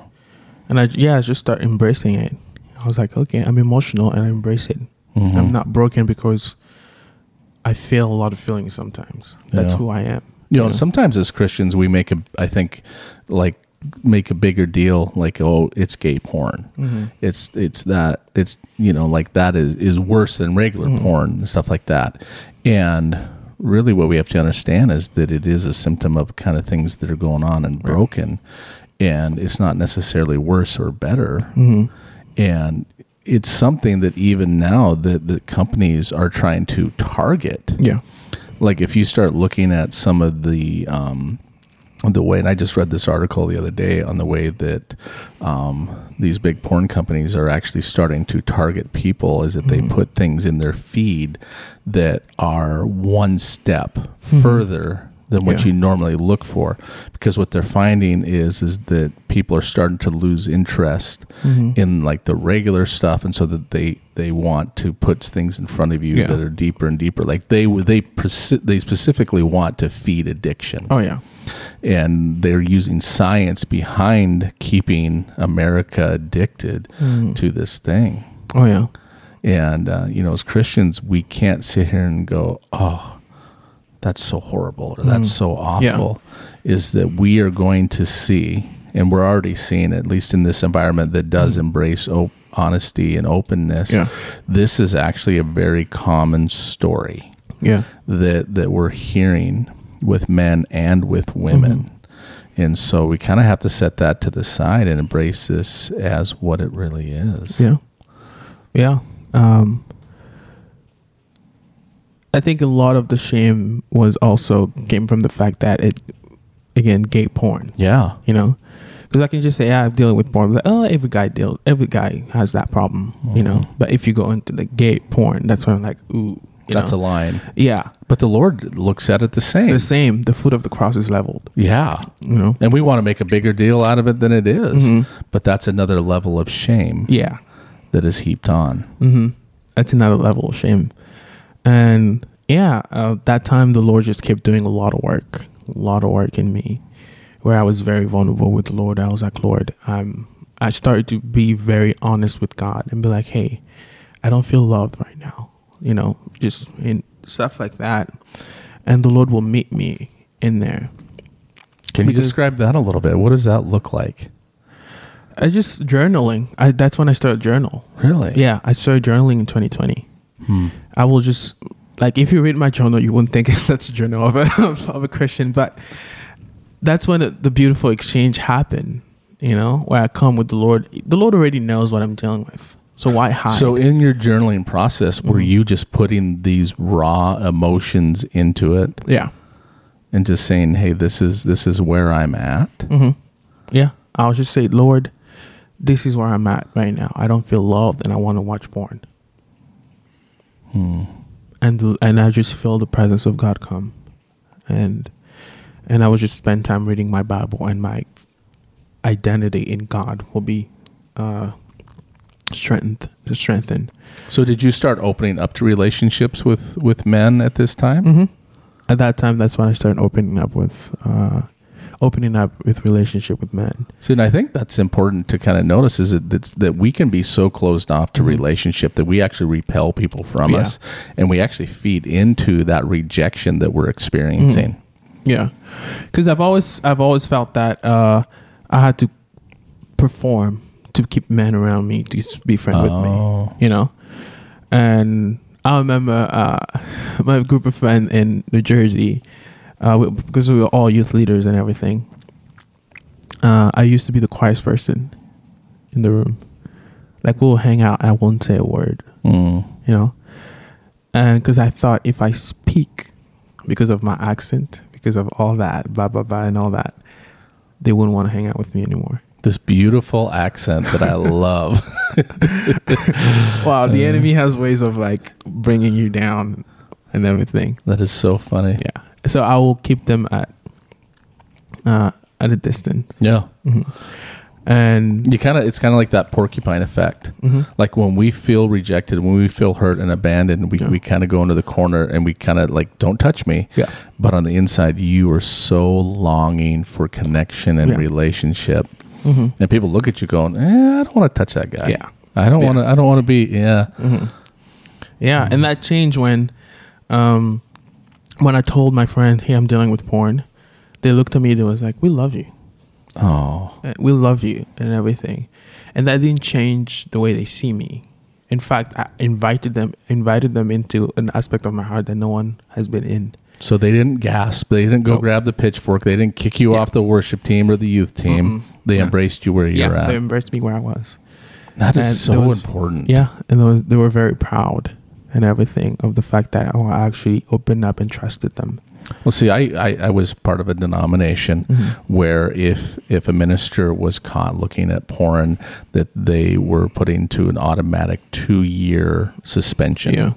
And I yeah, I just start embracing it. I was like, okay, I'm emotional and I embrace it. mhm. I'm not broken because I feel a lot of feelings sometimes. That's Yeah. who I am. You know, Yeah. sometimes as Christians, we make a, I think, like make a bigger deal, like oh, it's gay porn. Mm-hmm. It's it's that it's you know like that is is worse than regular Mhm. porn and stuff like that. And really, what we have to understand is that it is a symptom of kind of things that are going on and Right. broken, and it's not necessarily worse or better. Mm-hmm. And it's something that even now that the companies are trying to target Yeah. like if you start looking at some of the um, the way, and I just read this article the other day on the way that um, these big porn companies are actually starting to target people, is that they Mhm. put things in their feed that are one step Mhm. further than what Yeah. you normally look for, because what they're finding is is that people are starting to lose interest Mm-hmm. in like the regular stuff and so that they they want to put things in front of you Yeah. that are deeper and deeper like they they they specifically want to feed addiction oh yeah. and they're using science behind keeping america addicted Mhm. to this thing Oh yeah. and uh, you know as christians we can't sit here and go oh that's so horrible or that's Mm. so awful is that we are going to see and we're already seeing at least in this environment that does Mm. embrace op- honesty and openness Yeah. this is actually a very common story Yeah. that that we're hearing with men and with women and so we kind of have to set that to the side and embrace this as what it really is Yeah. Yeah. Um, I think a lot of the shame was also came from the fact that it, again, gay porn. yeah You know, because I can just say, yeah, I'm dealing with porn. Like, oh, every guy deal, every guy has that problem. You know, Mhm. but if you go into the gay porn, that's when I'm like, ooh, that's know? a line yeah, But the Lord looks at it the same. the same. The foot of the cross is leveled. yeah. You know. And we want to make a bigger deal out of it than it is. Mhm. But that's another level of shame Yeah. that is heaped on. Mm-hmm. That's another level of shame. And yeah, uh, that time the Lord just kept doing a lot of work, a lot of work in me, where I was very vulnerable with the Lord. I was like, Lord, I'm. I started to be very honest with God and be like, Hey, I don't feel loved right now. You know, just in stuff like that, and the Lord will meet me in there. Can you describe that a little bit? What does that look like? I just journaling. I that's when I started journal. Really? Yeah, I started journaling in 2020. Hmm. I will just like if you read my journal, you wouldn't think that's a journal of a of a Christian, but that's when the beautiful exchange happened. You know, where I come with the Lord. The Lord already knows what I'm dealing with, so why hide? So in your journaling process, were Mhm. you just putting these raw emotions into it yeah, and just saying, "Hey, this is this is where I'm at." Mm-hmm. yeah. I'll just say, Lord, this is where I'm at right now. I don't feel loved, and I want to watch porn. Hmm. and the, and I just feel the presence of God come, and and I would just spend time reading my Bible, and my identity in God will be uh, strengthened. Strengthened. So did you start opening up to relationships with with men at this time? Mm-hmm. At that time, that's when I started opening up with uh, opening up with relationship with men. See, and I think that's important to kind of notice is that that's, that we can be so closed off to Mhm. relationship that we actually repel people from Yeah. us, and we actually feed into that rejection that we're experiencing. Yeah, because I've always I've always felt that uh, I had to perform to keep men around me to be friend with me. Oh. you know. And I remember uh, my group of friends in New Jersey, uh, we, because we were all youth leaders and everything. Uh, I used to be the quietest person in the room. Like we'll hang out, and I won't say a word, Mm. you know. And because I thought if I speak, because of my accent, because of all that, blah blah blah, and all that, they wouldn't want to hang out with me anymore. This beautiful accent that I love. wow, the enemy has ways of like bringing you down and everything. That is so funny. Yeah. So I will keep them at uh, at a distance. Yeah. hmm And You kind of it's kind of like that porcupine effect. mhm. Like when we feel rejected, when we feel hurt and abandoned, we, Yeah. we kind of go into the corner and we kind of like don't touch me. yeah, But on the inside, you are so longing for connection and Yeah. relationship. hmm And people look at you going, eh, I don't want to touch that guy. yeah. I don't Yeah. want to. I don't want to be. Yeah. hmm Yeah, and that changed when, um, when I told my friend, "Hey, I'm dealing with porn," they looked at me. They was like, "We love you. Oh. We love you, and everything," and that didn't change the way they see me. In fact, I invited them, invited them into an aspect of my heart that no one has been in. So they didn't gasp. They didn't go Nope. grab the pitchfork. They didn't kick you Yeah. off the worship team or the youth team. Mm-mm. They Yeah. embraced you where you're yeah, at. they embraced me where I was. that is and so was- important. Yeah, and they, was, they were very proud and everything of the fact that I actually opened up and trusted them. Well, see, I, I, I was part of a denomination where if if a minister was caught looking at porn, that they were put into an automatic two year suspension. Yeah.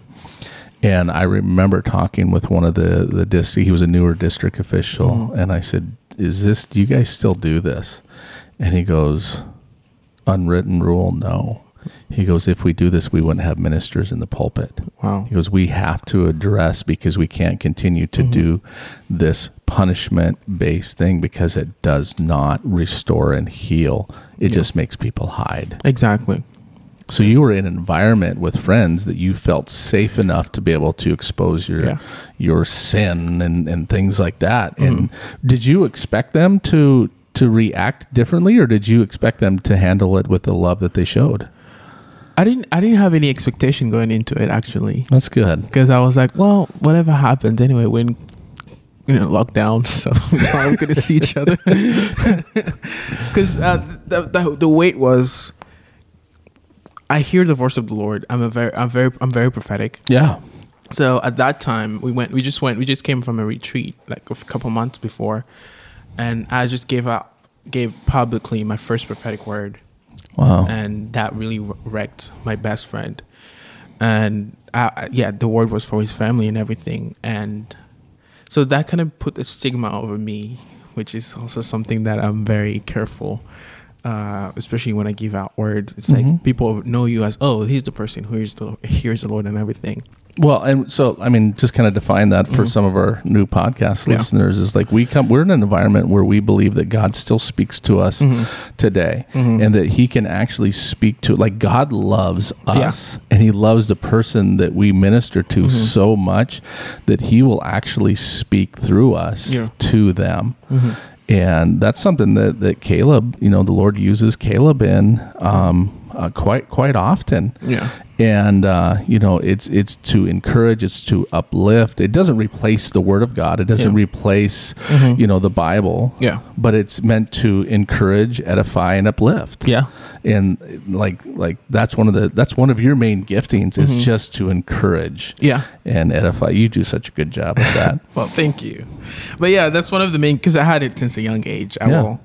And I remember talking with one of the the district. He was a newer district official, Mhm. and I said, "Is this? Do you guys still do this?" And he goes, "Unwritten rule, no." He goes, "If we do this, we wouldn't have ministers in the pulpit." Wow. He goes, we have to address because we can't continue to Mhm. do this punishment based thing because it does not restore and heal. It Yeah. just makes people hide. Exactly. So you were in an environment with friends that you felt safe enough to be able to expose your Yeah. your sin and, and things like that. Mhm. And did you expect them to to react differently or did you expect them to handle it with the love that they showed? I didn't. I didn't have any expectation going into it actually, That's good. because I was like, well, whatever happens anyway, when you know lockdown, so we're not going to see each other. Because uh, the, the the wait was, I hear the voice of the Lord. I'm a very, I'm very, I'm very prophetic. Yeah. So at that time, we went. We just went. We just came from a retreat like a couple months before, and I just gave out, gave publicly my first prophetic word. Wow. and that really wrecked my best friend. And I, yeah, the word was for his family and everything, and so that kind of put a stigma over me, which is also something that I'm very careful, uh, especially when I give out words. It's Mhm. like people know you as oh, he's the person who hears the hears the Lord and everything. Well, and so I mean, just kind of define that for Mhm. some of our new podcast Yeah. listeners is like we come. We're in an environment where we believe that God still speaks to us Mhm. today, Mhm. and that He can actually speak to. Like God loves Yeah. us, and He loves the person that we minister to Mhm. so much that He will actually speak through us Yeah. to them. Mhm. And that's something that, that Caleb, you know, the Lord uses Caleb in um, uh, quite quite often Yeah. and uh, you know it's it's to encourage it's to uplift it doesn't replace the word of god it doesn't Yeah. replace Mhm. you know the bible Yeah. but it's meant to encourage edify and uplift Yeah. and like like that's one of the that's one of your main giftings is Mhm. just to encourage Yeah. and edify you do such a good job of that Well, thank you. But yeah, that's one of the main because I had it since a young age. I Yeah. will.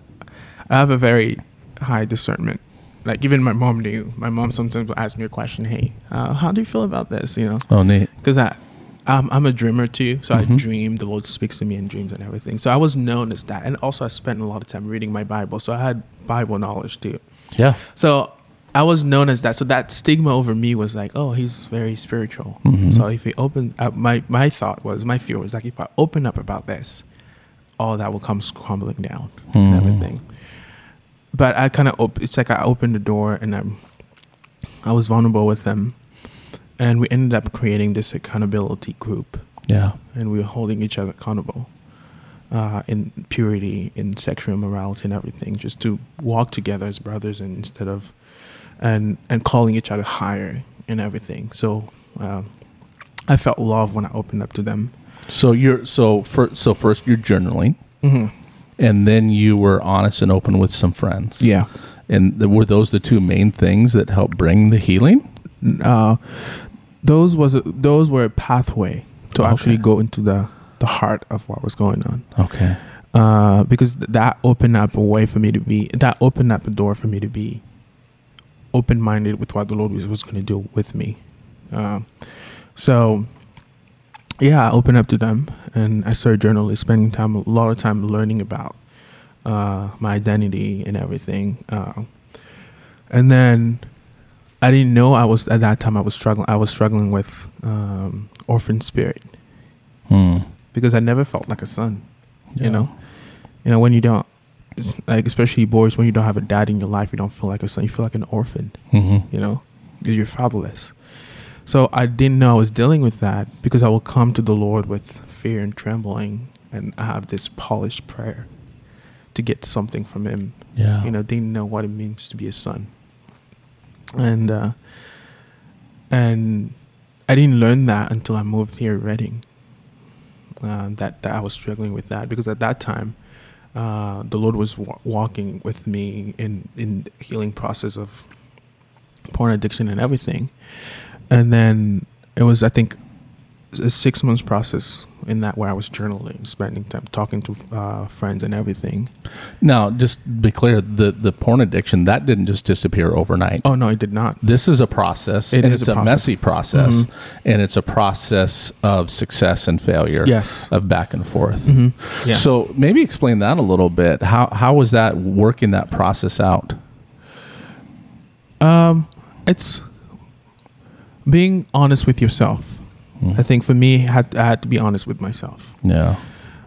I have a very high discernment. Like even my mom knew. My mom sometimes will ask me a question. Hey, uh, how do you feel about this? You know, oh neat because I. I'm, I'm a dreamer too, so Mhm. I dream. The Lord speaks to me in dreams and everything. So I was known as that, and also I spent a lot of time reading my Bible, so I had Bible knowledge too. yeah So I was known as that. So that stigma over me was like, oh, he's very spiritual. Mhm. So if he opened, uh, my my thought was, my fear was like, if I open up about this, all that will come crumbling down and Mhm. everything. But I kind of, op- it's like I opened the door and I'm, I was vulnerable with them, and we ended up creating this accountability group, yeah and we were holding each other accountable. Uh, in purity, in sexual immorality, and everything, just to walk together as brothers, and instead of, and and calling each other higher and everything. So, um, I felt love when I opened up to them. so you're so first so first you're journaling Mm-hmm. And then you were honest and open with some friends Yeah. And the, were those the two main things that helped bring the healing? Uh, those was a, those were a pathway to Okay. actually go into the the heart of what was going on. Okay. Uh, because th- that opened up a way for me to be that opened up a door for me to be open minded with what the Lord was, was going to do with me. Um, so yeah, I opened up to them and I started journaling, spending time a lot of time learning about uh, my identity and everything. Uh, and then I didn't know I was at that time I was struggling. I was struggling with um, orphan spirit Hmm. because I never felt like a son. Yeah. You know, you know when you don't, like especially boys, when you don't have a dad in your life, you don't feel like a son. You feel like an orphan. Mm-hmm. You know, because you're fatherless. So I didn't know I was dealing with that because I will come to the Lord with fear and trembling, and I have this polished prayer to get something from Him. Yeah. You know, didn't know what it means to be a son, and uh, and I didn't learn that until I moved here, Redding. Uh, that that I was struggling with that because at that time, uh, the Lord was wa- walking with me in in the healing process of porn addiction and everything, and then it was I think a six months process in that where I was journaling, spending time talking to uh, friends and everything. Now, just be clear, the the porn addiction that didn't just disappear overnight. Oh no, it did not. This is a process, It and is it's a a, messy process, Mhm. and it's a process of success and failure. Yes. Of back and forth. hmm Yeah. So maybe explain that a little bit. How how was that working that process out? Um, it's being honest with yourself. Mm. I think for me, I had, I had to be honest with myself. Yeah.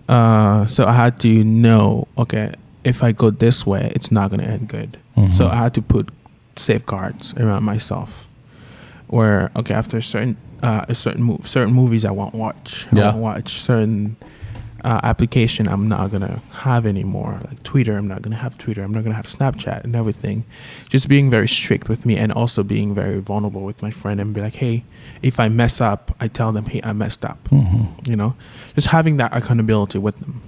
Uh, so I had to know, okay, if I go this way, it's not going to end good. So Mhm. I had to put safeguards around myself. Where okay, after a certain uh, a certain move, certain movies I won't watch. I Yeah. won't watch certain uh, application I'm not gonna have anymore. Like Twitter, I'm not gonna have Twitter. I'm not gonna have Snapchat and everything. Just being very strict with me, and also being very vulnerable with my friend, and be like, hey, if I mess up, I tell them, hey, I messed up Mhm. you know just having that accountability with them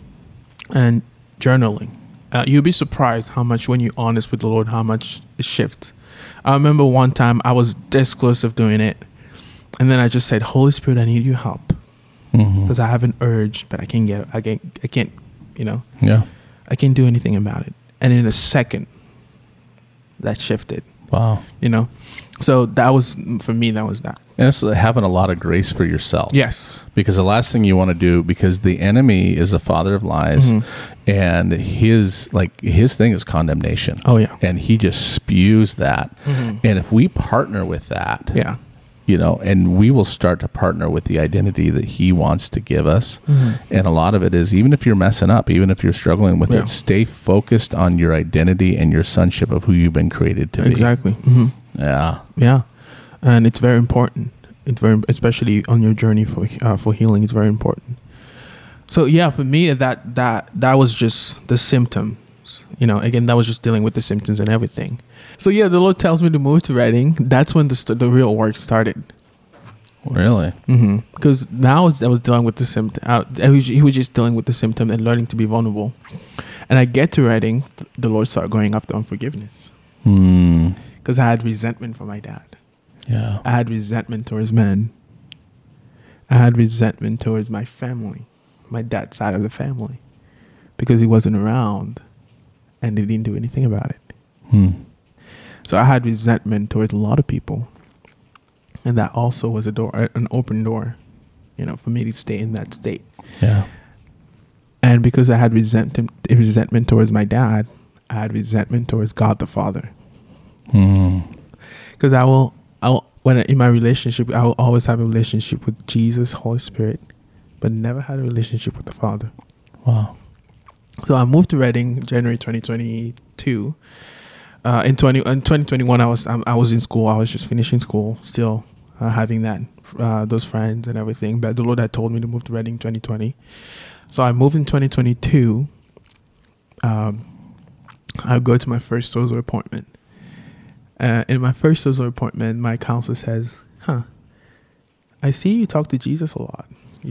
and journaling uh, you'll be surprised how much when you're honest with the lord how much it shifts i remember one time i was this close of doing it and then i just said holy spirit i need your help Mhm. because i have an urge but i can't get i can't i can't you know Yeah. i can't do anything about it and in a second that shifted Wow. you know so that was for me that was that And it's having a lot of grace for yourself. yes Because the last thing you want to do, because the enemy is the father of lies, Mhm. and his like his thing is condemnation. oh yeah And he just spews that. Mhm. And if we partner with that, yeah you know, and we will start to partner with the identity that he wants to give us. Mhm. And a lot of it is even if you're messing up, even if you're struggling with Yeah. it, stay focused on your identity and your sonship of who you've been created to be. exactly hmm. Yeah. Yeah, and it's very important. It's very, especially on your journey for uh, for healing, it's very important. So yeah, for me, that that that was just the symptoms. You know, again, that was just dealing with the symptoms and everything. So yeah, the Lord tells me to move to Redding. That's when the st- the real work started. Really? Because now I was dealing with the symptom. Uh, I was- he was just dealing with the symptom and learning to be vulnerable. And I get to Redding, th- the Lord started going up the unforgiveness Hmm. because I had resentment for my dad. Yeah. I had resentment towards men. I had resentment towards my family, my dad's side of the family, because he wasn't around and they didn't do anything about it. Hmm. So I had resentment towards a lot of people. And that also was a door, an open door, you know, for me to stay in that state. Yeah. And because I had resentment, resentment towards my dad, I had resentment towards God the Father. Hmm. because I will, I will, when I, in my relationship, I will always have a relationship with Jesus, Holy Spirit, but never had a relationship with the Father. Wow. So I moved to Redding January 2022. Uh, in 20 in 2021, I was um, I was in school. I was just finishing school, still uh, having that uh, those friends and everything. But the Lord had told me to move to Redding 2020, so I moved in 2022. Um, I go to my first Sozo appointment. Uh, in my first Sozo appointment, my counselor says, "Huh, I see you talk to Jesus a lot."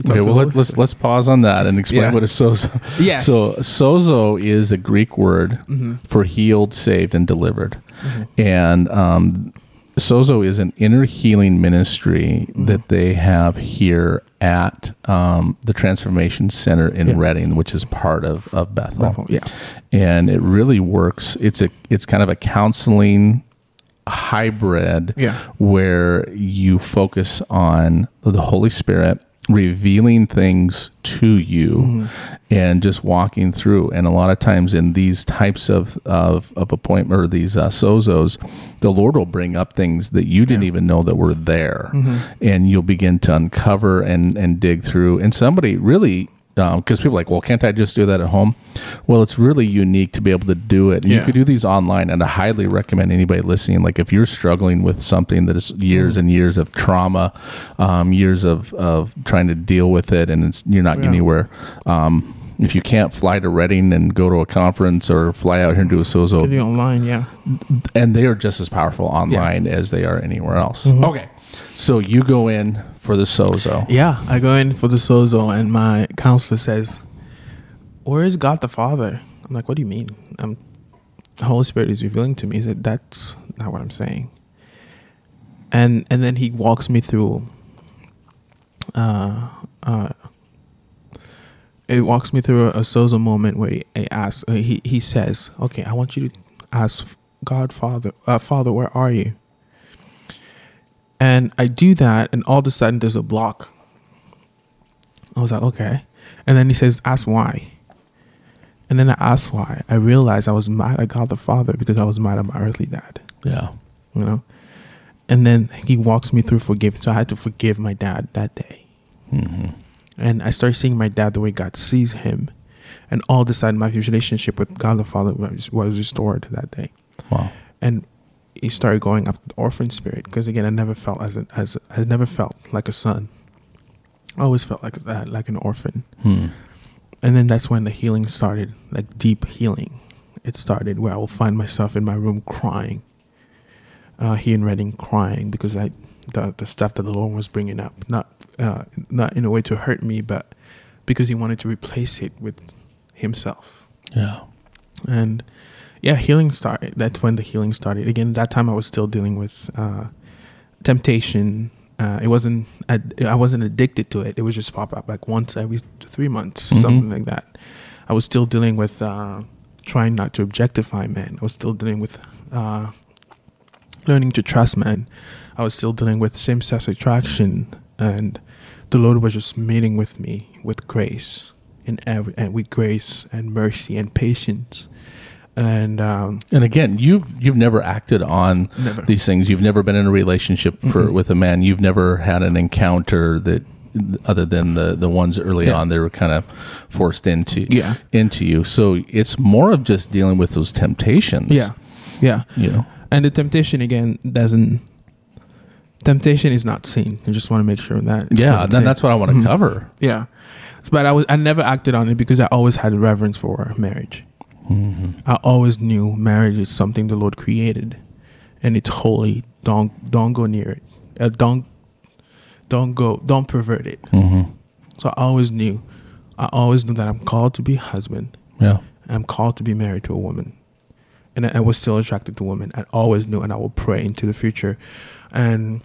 Okay, well let, let's let's pause on that and explain Yeah. what a sozo. Yes. So sozo is a Greek word Mhm. for healed, saved, and delivered. Mhm. And um, Sozo is an inner healing ministry Mm-hmm. that they have here at um, the Transformation Center in Yeah. Redding, which is part of, of Bethel. Bethel, yeah. And it really works. It's a it's kind of a counseling hybrid Yeah. where you focus on the Holy Spirit revealing things to you Mm-hmm. and just walking through and a lot of times in these types of of, of appointment or these uh, sozos the lord will bring up things that you didn't even know that were there Mm-hmm. and you'll begin to uncover and and dig through and somebody really because people are like, well, can't I just do that at home? Well, it's really unique to be able to do it. And You Yeah. could do these online, and I highly recommend anybody listening. Like, if you're struggling with something that is years Mm. and years of trauma, um, years of, of trying to deal with it, and it's, you're not Yeah. getting anywhere. Um, if you can't fly to Redding and go to a conference or fly out here and do a sozo, be online, yeah. and they are just as powerful online as they are anywhere else. Okay, so you go in for the sozo. Yeah, I go in for the sozo, and my counselor says, "Where is God the Father?" I'm like, "What do you mean?" Um, the Holy Spirit is revealing to me. He said, "That's not what I'm saying." And and then he walks me through. Uh, uh, it walks me through a, a sozo moment where he, he asks, uh, he he says, "Okay, I want you to ask God, Father, uh, Father, where are you?" And I do that, and all of a sudden there's a block. I was like, okay. And then he says, ask why. And then I asked why. I realized I was mad at God the Father because I was mad at my earthly dad, Yeah. you know? And then he walks me through forgiveness. So I had to forgive my dad that day. hmm And I started seeing my dad the way God sees him. And all of a sudden, my relationship with God the Father was, was restored that day. Wow. and he started going after the orphan spirit because again I never felt as a, as I never felt like a son. I always felt like that, like an orphan. Hmm. And then that's when the healing started, like deep healing. It started where I will find myself in my room crying, uh, here in Redding, crying because I the the stuff that the Lord was bringing up, not uh, not in a way to hurt me, but because He wanted to replace it with Himself Yeah. and yeah healing started that's when the healing started. Again that time i was still dealing with uh temptation. Uh it wasn't I, I wasn't addicted to it. It was just pop up like once every three months Mhm. something like that. I was still dealing with uh trying not to objectify men. I was still dealing with uh learning to trust men. I was still dealing with same-sex attraction. And the lord was just meeting with me with grace in every and with grace and mercy and patience and um And again, you've you've never acted on never these things. You've never been in a relationship for Mhm. with a man. You've never had an encounter that, other than the the ones early Yeah. on, they were kind of forced into yeah into you. So it's more of just dealing with those temptations. yeah yeah you know. and the temptation again doesn't temptation is not seen i just want to make sure that it's yeah, then seen. that's what I want to Mhm. cover. yeah but i was i never acted on it because i always had a reverence for marriage hmm i always knew marriage is something the lord created and it's holy don't don't go near it uh, don't don't go don't pervert it hmm so i always knew i always knew that i'm called to be husband Yeah. I'm called to be married to a woman. And I, I was still attracted to women. I always knew, and I will pray into the future. And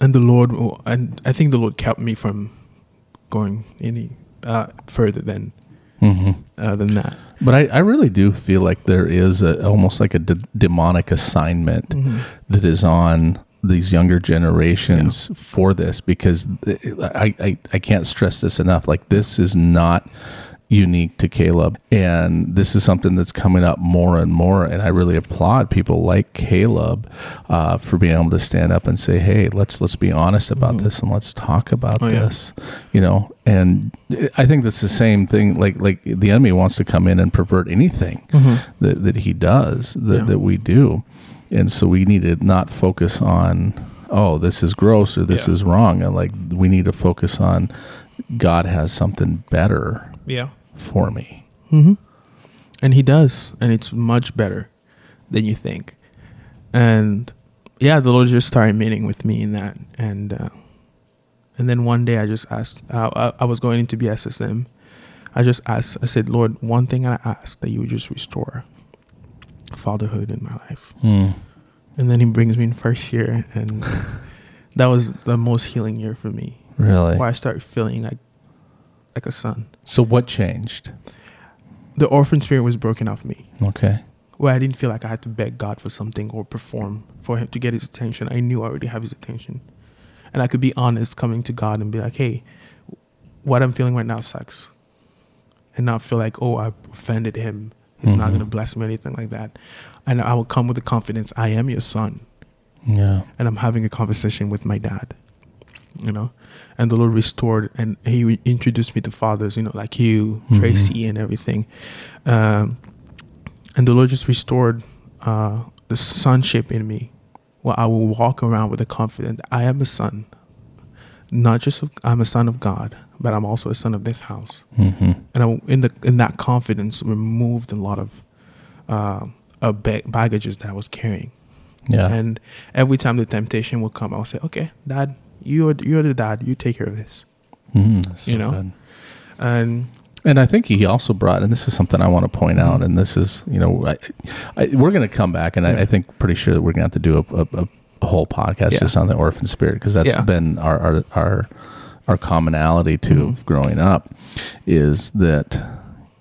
and the Lord, and I think the Lord kept me from going any uh, further than hmm uh, than that. But I, I really do feel like there is a, almost like a d- demonic assignment that is on these younger generations for this because I, I, I can't stress this enough. Like this is not unique to Caleb and this is something that's coming up more and more and I really applaud people like Caleb uh, for being able to stand up and say hey let's let's be honest about Mhm. this and let's talk about Oh, yeah. this you know and I think that's the same thing like like the enemy wants to come in and pervert anything that, that he does that, Yeah. that we do and so we need to not focus on oh this is gross or this Yeah. is wrong and like we need to focus on god has something better Yeah. for me hmm And he does, and it's much better than you think. And yeah, the Lord just started meeting with me in that, and uh, and then one day I just asked. Uh, I, I was going into BSSM. I just asked. I said, Lord, one thing I ask that you would just restore fatherhood in my life. Hmm. and then he brings me in first year, and that was the most healing year for me. Really? Where I started feeling like like a son. So what changed? The orphan spirit was broken off me. Okay. Where I didn't feel like I had to beg God for something or perform for him to get his attention. I knew I already have his attention. And I could be honest coming to God and be like, hey, what I'm feeling right now sucks. And not feel like, oh, I offended him. He's not Mhm. going to bless me or anything like that. And I will come with the confidence, I am your son. Yeah. and I'm having a conversation with my dad, you know, and the Lord restored and He introduced me to fathers, you know, like you, Mhm. Tracy, and everything, um, and the Lord just restored uh, the sonship in me, where I will walk around with the confidence I am a son, not just of, I'm a son of God, but I'm also a son of this house, Mm-hmm. and I, in the in that confidence removed a lot of uh, of baggages that I was carrying. Yeah. And every time the temptation will come, I'll say, "Okay, Dad, you're you're the dad. You take care of this." Mhm. So you know? good. And And I think he also brought, and this is something I want to point out, and this is, you know, I, I, we're going to come back, and I, Yeah. I think pretty sure that we're going to have to do a, a, a- whole podcast Yeah. just on the orphan spirit because that's Yeah. been our, our our our commonality to Mhm. growing up is that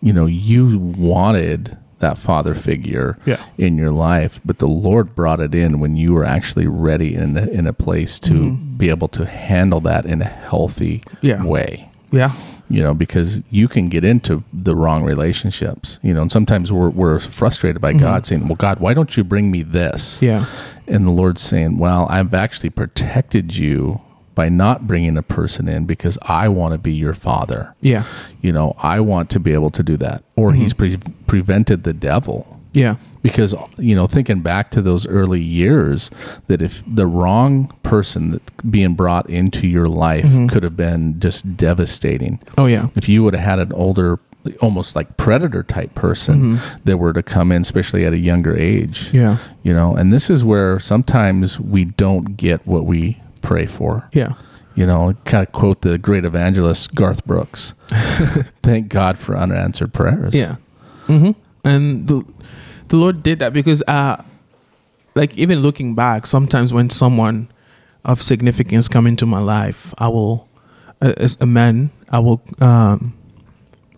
you know you wanted that father figure yeah, in your life, but the Lord brought it in when you were actually ready in a, in a place to Mhm. be able to handle that in a healthy yeah, way yeah, you know, because you can get into the wrong relationships, you know, and sometimes we're, we're frustrated by Mhm. God saying, well, God, why don't you bring me this? yeah, And the Lord's saying, well, I've actually protected you by not bringing a person in because I want to be your father. yeah, You know, I want to be able to do that. Or Mhm. he's pre- prevented the devil yeah, because you know thinking back to those early years that if the wrong person that being brought into your life Mhm. could have been just devastating oh yeah, if you would have had an older almost like predator type person Mhm. that were to come in especially at a younger age yeah, you know and this is where sometimes we don't get what we pray for yeah, you know kind of quote the great evangelist garth brooks thank god for unanswered prayers yeah. hmm And the the Lord did that because, uh, like even looking back, sometimes when someone of significance come into my life, I will, as a man, I will, um,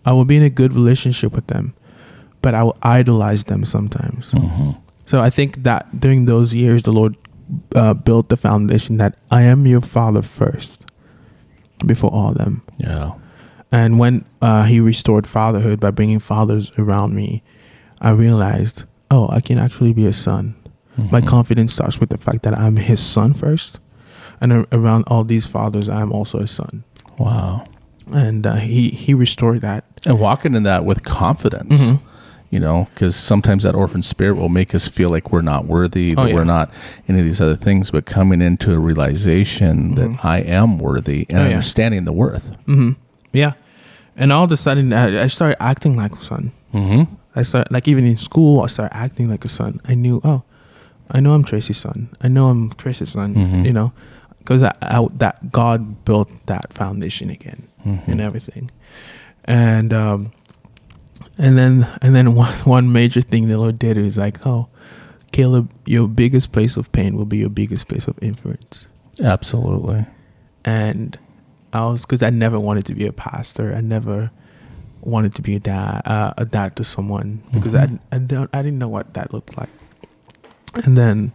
I will be in a good relationship with them, but I will idolize them sometimes. Mhm. So I think that during those years, the Lord uh, built the foundation that I am your father first, before all them. yeah And when uh, He restored fatherhood by bringing fathers around me, I realized, oh, I can actually be a son. My Mhm. confidence starts with the fact that I'm His son first, and a- around all these fathers, I am also a son. wow And uh, He He restored that. and walking in that with confidence Mhm. You know because sometimes that orphan spirit will make us feel like we're not worthy that Oh, yeah. we're not any of these other things but coming into a realization Mhm. that i am worthy and Oh, yeah. understanding the worth hmm Yeah, and all of a sudden, I, I started acting like a son. mm-hmm. I started like even in school, I started acting like a son. I knew, oh, I know I'm Tracy's son. I know I'm Kris's son. Mhm. You know, because that God built that foundation again Mm-hmm. and everything, and um, and then and then one one major thing the Lord did was like, oh, Caleb, your biggest place of pain will be your biggest place of influence, absolutely and I was because I never wanted to be a pastor. I never wanted to be a dad, uh, a dad to someone because Mhm. I I don't I didn't know what that looked like. And then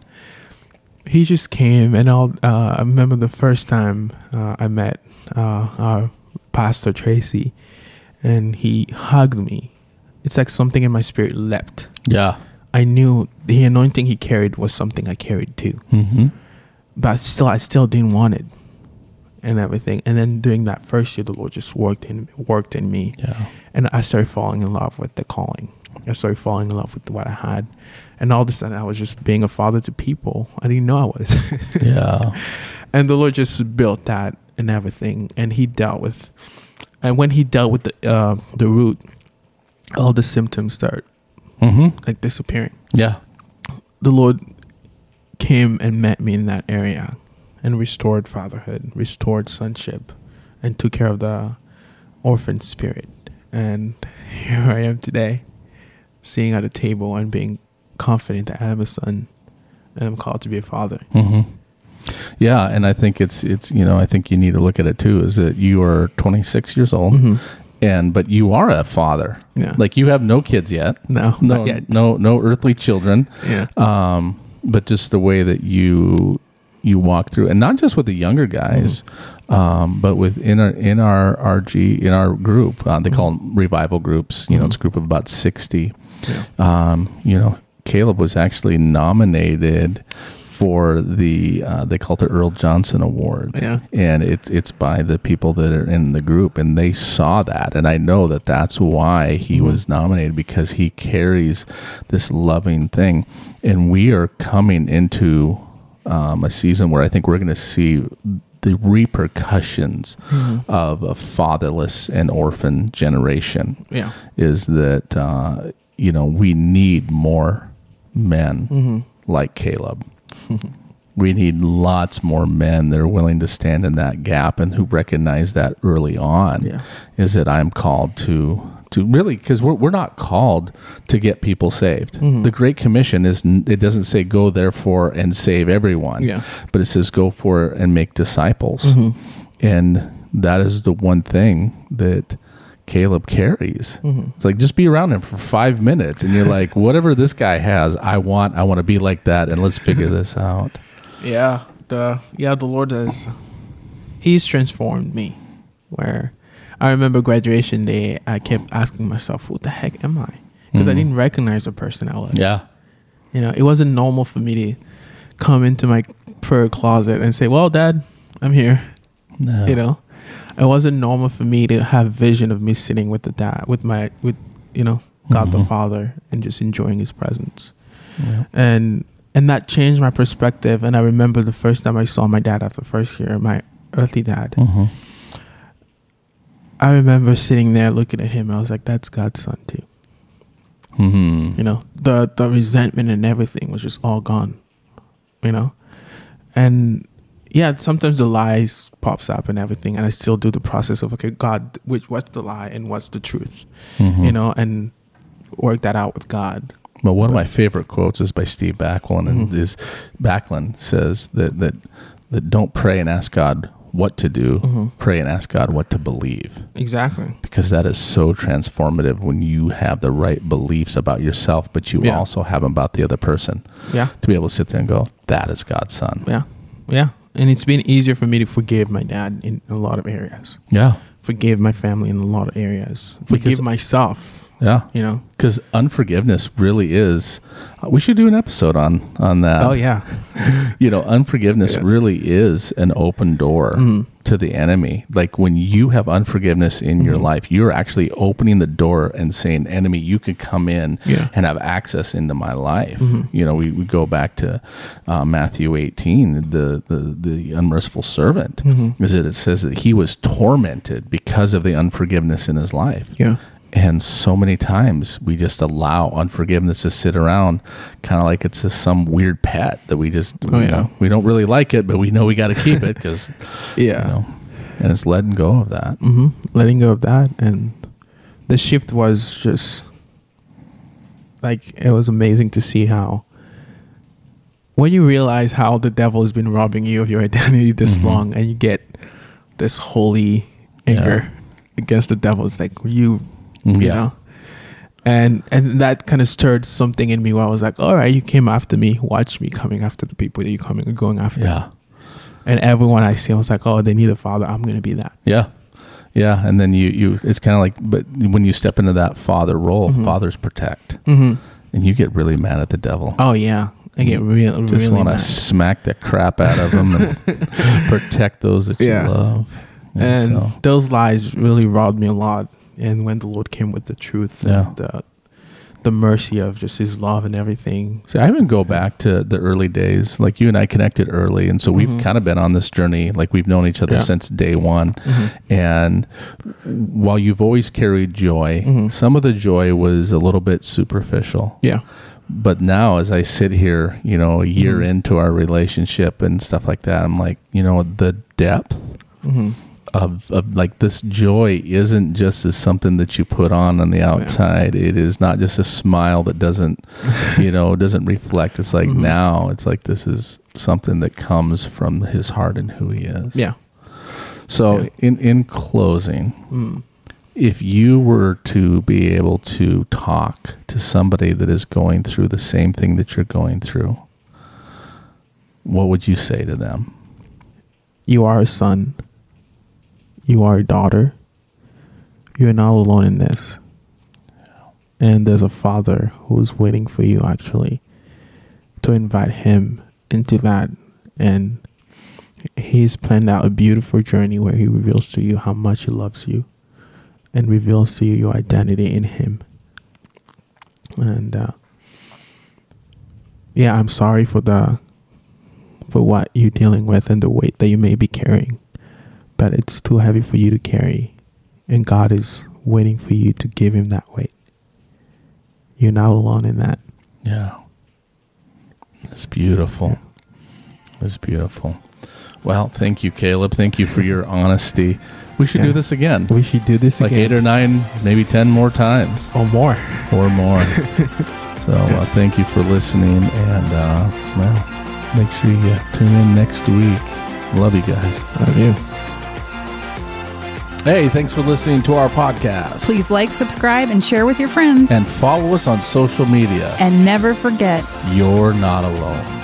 he just came, and I'll uh, I remember the first time uh, I met uh, our pastor Tracy, and he hugged me. It's like something in my spirit leapt. yeah I knew the anointing he carried was something I carried too mm-hmm. but still I still didn't want it and everything. And then during that first year the Lord just worked in worked in me yeah and I started falling in love with the calling. I started falling in love with what I had. And all of a sudden I was just being a father to people. I didn't know I was. yeah and the Lord just built that and everything. And he dealt with and when he dealt with the uh, the root, all the symptoms start mm-hmm. like disappearing. yeah the Lord came and met me in that area and restored fatherhood, restored sonship, and took care of the orphan spirit. And here I am today, sitting at a table and being confident that I am a son and I'm called to be a father. hmm Yeah, and I think it's it's you know I think you need to look at it too. Is that you are 26 years old, Mhm. And but you are a father. Yeah. Like you have no kids yet. No, No, yet. no, no earthly children. Yeah. um, but just the way that you you walk through, and not just with the younger guys, um, but with in our in our RG in our group, uh, they call them revival groups. You know, it's a group of about sixty. Yeah. Um, you know, Caleb was actually nominated for the uh, they call it the Earl Johnson Award Yeah. and it's it's by the people that are in the group and they saw that and i know that that's why he Mhm. was nominated because he carries this loving thing and we are coming into um, a season where i think we're going to see the repercussions Mhm. of a fatherless and orphan generation Yeah. is that uh, you know we need more men Mm-hmm. like Caleb. we need lots more men that are willing to stand in that gap and who recognize that early on Yeah. is that I'm called to to really because we're, we're not called to get people saved. Mhm. The Great Commission is it doesn't say go therefore and save everyone, Yeah. but it says go for and make disciples, Mhm. and that is the one thing that Caleb carries. Mhm. It's like just be around him for five minutes, and you're like, whatever this guy has, I want. I want to be like that, and let's figure this out. Yeah, the yeah the Lord has He's transformed me. Where I remember graduation day, I kept asking myself, "What the heck am I?" Because I Mhm. didn't recognize the person I was. Yeah, you know, it wasn't normal for me to come into my prayer closet and say, "Well, Dad, I'm here." no. You know, it wasn't normal for me to have vision of me sitting with the dad, with my, with you know, God the Mhm. Father, and just enjoying His presence Yeah. and and that changed my perspective and i remember the first time i saw my dad after first year my earthly dad Mhm. i remember sitting there looking at him i was like that's god's son too Mhm. you know the the resentment and everything was just all gone you know and yeah sometimes the lies pops up and everything and i still do the process of okay god which what's the lie and what's the truth Mhm. you know and work that out with god Well, one of my favorite quotes is by Steve Backlund, and Mhm. is Backlund says that that that don't pray and ask God what to do, Mhm. pray and ask God what to believe, exactly because that is so transformative when you have the right beliefs about yourself, but you Yeah. also have them about the other person. yeah To be able to sit there and go, "That is God's son." Yeah. Yeah. And it's been easier for me to forgive my dad in a lot of areas. Yeah, Forgive my family in a lot of areas. Forgive Because- myself, yeah. you know. Because unforgiveness really is. Uh, we should do an episode on on that. oh yeah. you know, unforgiveness Yeah. really is an open door Mhm. To the enemy. Like when you have unforgiveness in your Mhm. life, you're actually opening the door and saying, "Enemy, you could come in Yeah. and have access into my life." Mhm. You know, we, we go back to uh, Matthew 18, the the the unmerciful servant. Mhm. Is that it says that he was tormented because of the unforgiveness in his life. Yeah. And so many times we just allow unforgiveness to sit around, kind of like it's just some weird pet that we just, Oh, you yeah. know, we don't really like it, but we know we got to keep it because, Yeah. you know, and it's letting go of that. hmm Letting go of that. And the shift was just like, it was amazing to see how, when you realize how the devil has been robbing you of your identity this Mhm. long and you get this holy anger against the devil, it's like you Yeah. you know and and that kind of stirred something in me where i was like all right you came after me watch me coming after the people that you're coming going after Yeah. and everyone i see i was like oh they need a father i'm gonna be that Yeah. Yeah. And then you, you, it's kind of like, but when you step into that father role, Mhm. fathers protect mm-hmm. and you get really mad at the devil. oh yeah i get real Just really want to smack the crap out of them and protect those that Yeah. you love. and so, those lies really robbed me a lot and when the lord came with the truth Yeah. and the, the mercy of just his love and everything See, I even go back to the early days. Like you and I connected early, and so we've Mhm. kind of been on this journey. Like we've known each other Yeah. since day one. Mhm. And while you've always carried joy, Mhm. some of the joy was a little bit superficial. yeah But now, as I sit here, you know, a year Mhm. into our relationship and stuff like that, I'm like, you know, the depth hmm of, of like this joy isn't just as something that you put on on the outside. Yeah. It is not just a smile that doesn't, you know, doesn't reflect. It's like mm-hmm. now it's like this is something that comes from his heart and who he is. Yeah. So in in closing, mm. if you were to be able to talk to somebody that is going through the same thing that you're going through, what would you say to them? You are a son you are a daughter. You're not alone in this. And there's a father who's waiting for you actually to invite him into that. And he's planned out a beautiful journey where he reveals to you how much he loves you and reveals to you your identity in him. And uh, yeah, I'm sorry for the for what you're dealing with and the weight that you may be carrying but it's too heavy for you to carry. And God is waiting for you to give Him that weight. You're not alone in that. Yeah. It's beautiful. Yeah. It's beautiful. Well, thank you, Caleb. Thank you for your honesty. We should yeah. do this again. We should do this like again. eight or nine, maybe ten more times. Or more. Or more. so uh, thank you for listening. And, uh, well, make sure you tune in next week. Love you guys. Love you. Hey, thanks for listening to our podcast. Please like, subscribe, and share with your friends. And follow us on social media. And never forget, you're not alone.